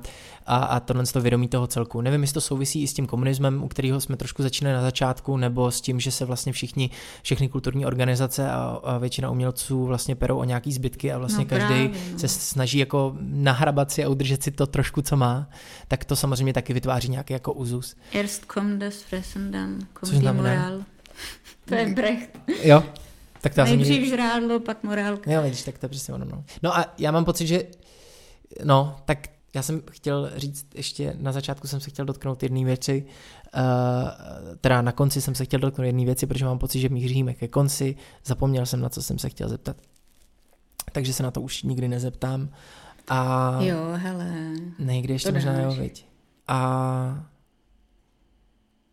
a, a tohle to vědomí toho celku. Nevím, jestli to souvisí i s tím komunismem, u kterého jsme trošku začínali na začátku, nebo s tím, že se vlastně všichni, všechny kulturní organizace a, a většina umělců vlastně perou o nějaký zbytky a vlastně No každý právě, no. se snaží jako nahrabat si a udržet si to trošku, co má, tak to samozřejmě taky vytváří nějaký jako uzus. Erst kommt das Fressen, dann kommt die? Moral. To je Brecht. Jo, tak to Nejdřív nikdy... žrádlo, pak morálka. Jo, vidíš, tak to je přesně ono. No. no a já mám pocit, že no, tak já jsem chtěl říct, ještě na začátku jsem se chtěl dotknout jedné věci, uh, teda na konci jsem se chtěl dotknout jedné věci, protože mám pocit, že míříme ke konci, zapomněl jsem, na co jsem se chtěl zeptat. Takže se na to už nikdy nezeptám. A Jo, hele. někdy ještě možná dáš. jo, viď. A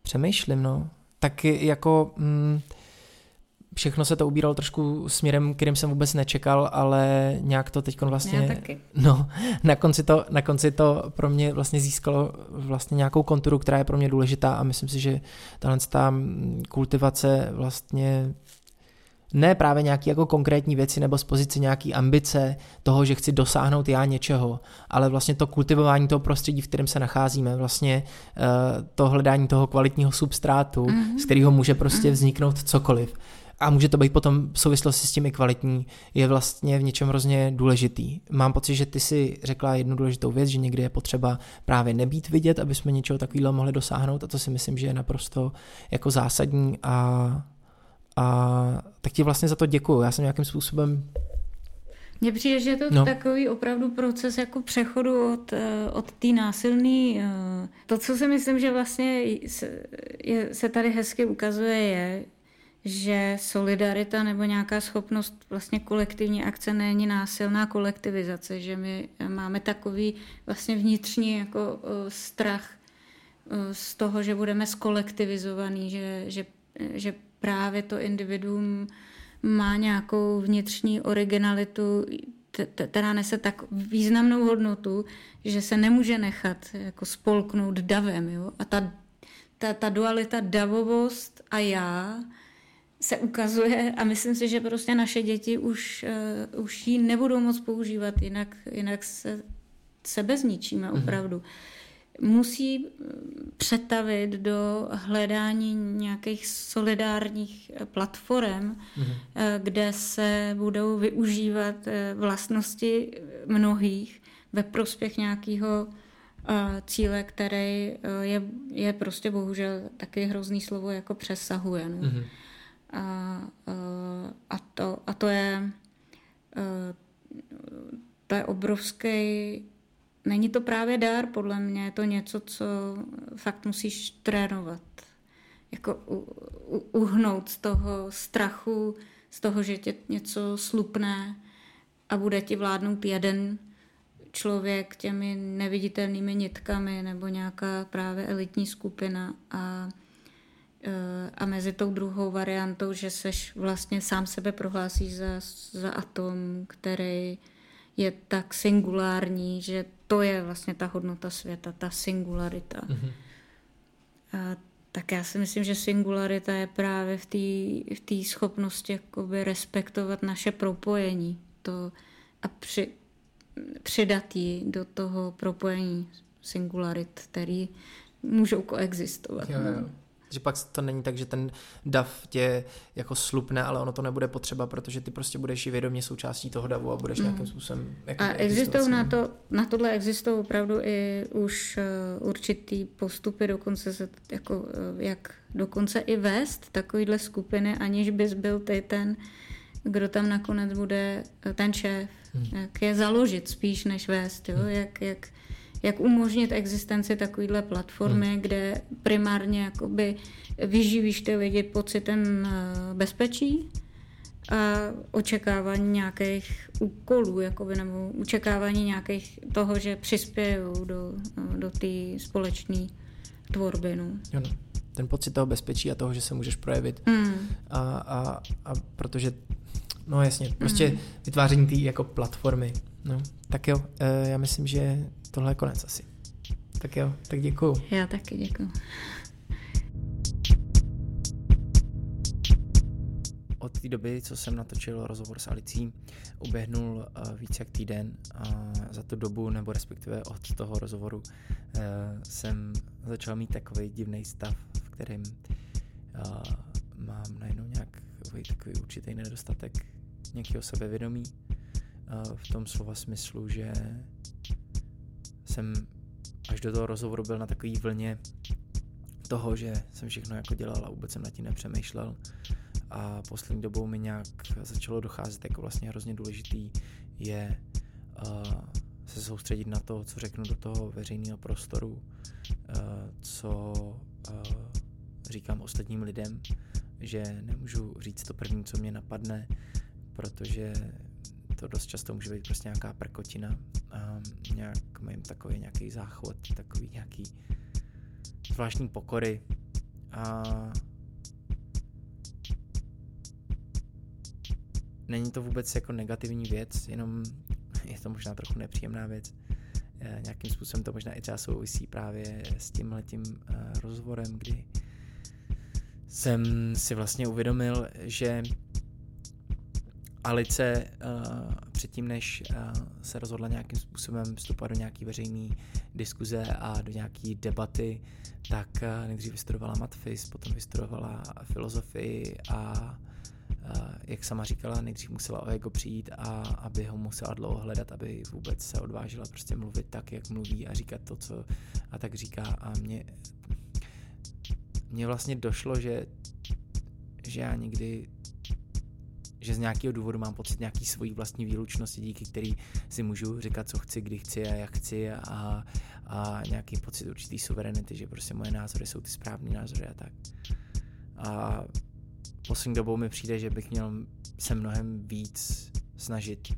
přemýšlím, no. Tak jako mm, všechno se to ubíralo trošku směrem, kterým jsem vůbec nečekal, ale nějak to teď vlastně... Já taky. No, na konci, to, na konci to pro mě vlastně získalo vlastně nějakou konturu, která je pro mě důležitá a myslím si, že tahle ta kultivace vlastně ne právě nějaký jako konkrétní věci nebo z pozice nějaký ambice toho, že chci dosáhnout já něčeho, ale vlastně to kultivování toho prostředí, v kterém se nacházíme, vlastně uh, to hledání toho kvalitního substrátu, mm-hmm. z kterého může prostě vzniknout cokoliv. A může to být potom v souvislosti s tím i kvalitní, je vlastně v něčem hrozně důležitý. Mám pocit, že ty si řekla jednu důležitou věc, že někdy je potřeba právě nebýt vidět, aby jsme něčeho takového mohli dosáhnout a to si myslím, že je naprosto jako zásadní a a tak ti vlastně za to děkuju. Já jsem nějakým způsobem... Mně přijde, že je to No. no. takový opravdu proces jako přechodu od, eh, od té násilný. eh, To, co si myslím, že vlastně se, je, se tady hezky ukazuje, je, že solidarita nebo nějaká schopnost vlastně kolektivní akce není násilná kolektivizace, že my máme takový vlastně vnitřní jako strach z toho, že budeme skolektivizovaný, že, že, že právě to individuum má nějakou vnitřní originalitu, která nese tak významnou hodnotu, že se nemůže nechat jako spolknout davem. Jo? A ta, ta, ta dualita davovost a já se ukazuje a myslím si, že prostě naše děti už, uh, už ji nebudou moc používat, jinak, jinak se sebe zničíme opravdu. Musí přetavit do hledání nějakých solidárních platform, eh, kde se budou využívat eh, vlastnosti mnohých ve prospěch nějakého eh, cíle, který eh, je, je prostě bohužel taky hrozný slovo jako přesahuje. No. Mhm. A, eh, a, to, a to je eh, to je obrovský Není to právě dár, podle mě, je to něco, co fakt musíš trénovat. Jako u, u, uhnout z toho strachu, z toho, že tě něco slupne a bude ti vládnout jeden člověk těmi neviditelnými nitkami nebo nějaká právě elitní skupina a, a mezi tou druhou variantou, že seš vlastně sám sebe prohlásíš za, za atom, který je tak singulární, že to je vlastně ta hodnota světa, ta singularita. Mm-hmm. A tak já si myslím, že singularita je právě v té v tý schopnosti jakoby respektovat naše propojení to a při, přidat ji do toho propojení singularit, který můžou koexistovat. Jo, jo. No. Že pak to není tak, že ten dav tě jako slupne, ale ono to nebude potřeba, protože ty prostě budeš i vědomě součástí toho davu a budeš mm. nějakým způsobem jako A existují na, to, na tohle existují opravdu i už uh, určitý postupy, dokonce se jako, uh, jak dokonce i vést takovýhle skupiny, aniž bys byl ty ten, kdo tam nakonec bude uh, ten šéf. Hmm. Jak je založit spíš než vést, jo? Hmm. Jak, jak jak umožnit existenci takovéhle platformy, hmm. kde primárně jakoby vyživíš ty lidi pocitem eh, bezpečí a očekávání nějakých úkolů, jakoby, nebo očekávání nějakých toho, že přispějou do, eh, do té společné tvorby. No. Jo, no. Ten pocit toho bezpečí a toho, že se můžeš projevit. Mm. A, a, a protože, no jasně, prostě mm. vytváření té jako platformy. No, tak jo, eh, já myslím, že tohle je konec asi. Tak jo, tak děkuju. Já taky děkuju. Od té doby, co jsem natočil rozhovor s Alicí, uběhnul uh, víc jak týden a za tu dobu, nebo respektive od toho rozhovoru, uh, jsem začal mít takový divný stav, v kterém uh, mám najednou nějak takový určitý nedostatek nějakého sebevědomí, uh, v tom slova smyslu, že jsem až do toho rozhovoru byl na takový vlně toho, že jsem všechno jako dělal a vůbec jsem nad tím nepřemýšlel. A poslední dobou mi nějak začalo docházet jako vlastně hrozně důležitý je uh, se soustředit na to, co řeknu do toho veřejného prostoru, uh, co uh, říkám ostatním lidem, že nemůžu říct to první, co mě napadne, protože to dost často může být prostě nějaká prkotina a nějak mám takový nějaký záchod, takový nějaký zvláštní pokory a není to vůbec jako negativní věc, jenom je to možná trochu nepříjemná věc. E, nějakým způsobem to možná i třeba souvisí právě s tímhletím e, rozhovorem, kdy jsem si vlastně uvědomil, že Alice uh, předtím, než uh, se rozhodla nějakým způsobem vstupovat do nějaký veřejné diskuze a do nějaké debaty, tak uh, nejdřív vystudovala matfis, potom vystudovala filozofii a uh, jak sama říkala, nejdřív musela o ego přijít a aby ho musela dlouho hledat, aby vůbec se odvážila prostě mluvit tak, jak mluví a říkat to, co a tak říká. A mě mně vlastně došlo, že že já nikdy že z nějakého důvodu mám pocit nějaký svojí vlastní výlučnosti, díky který si můžu říkat, co chci, kdy chci a jak chci a, a nějaký pocit určitý suverenity, že prostě moje názory jsou ty správné názory a tak. A poslední dobou mi přijde, že bych měl se mnohem víc snažit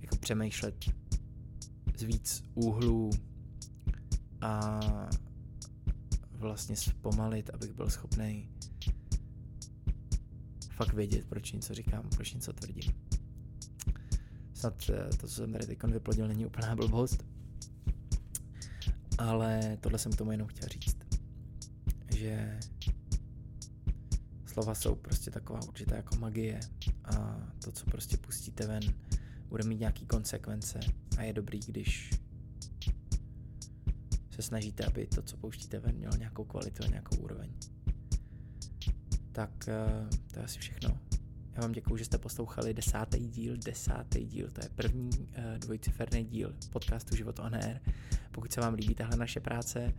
jako přemýšlet z víc úhlů a vlastně zpomalit, abych byl schopný fakt vědět, proč něco říkám, proč něco tvrdím. Snad eh, to, co jsem tady teď vyplodil, není úplná blbost, ale tohle jsem tomu jenom chtěl říct, že slova jsou prostě taková určitá jako magie a to, co prostě pustíte ven, bude mít nějaký konsekvence a je dobrý, když se snažíte, aby to, co pouštíte ven, mělo nějakou kvalitu a nějakou úroveň tak uh, to je asi všechno. Já vám děkuji, že jste poslouchali desátý díl, desátý díl, to je první uh, dvojciferný díl podcastu Život on Air. Pokud se vám líbí tahle naše práce,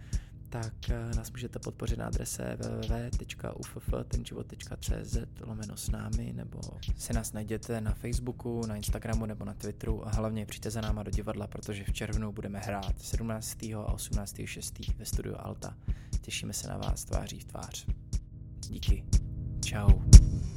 tak uh, nás můžete podpořit na adrese www.uff.tenživot.cz lomeno s námi, nebo si nás najděte na Facebooku, na Instagramu nebo na Twitteru a hlavně přijďte za náma do divadla, protože v červnu budeme hrát 17. a 18. 6. ve studiu Alta. Těšíme se na vás tváří v tvář. Díky. Ciao.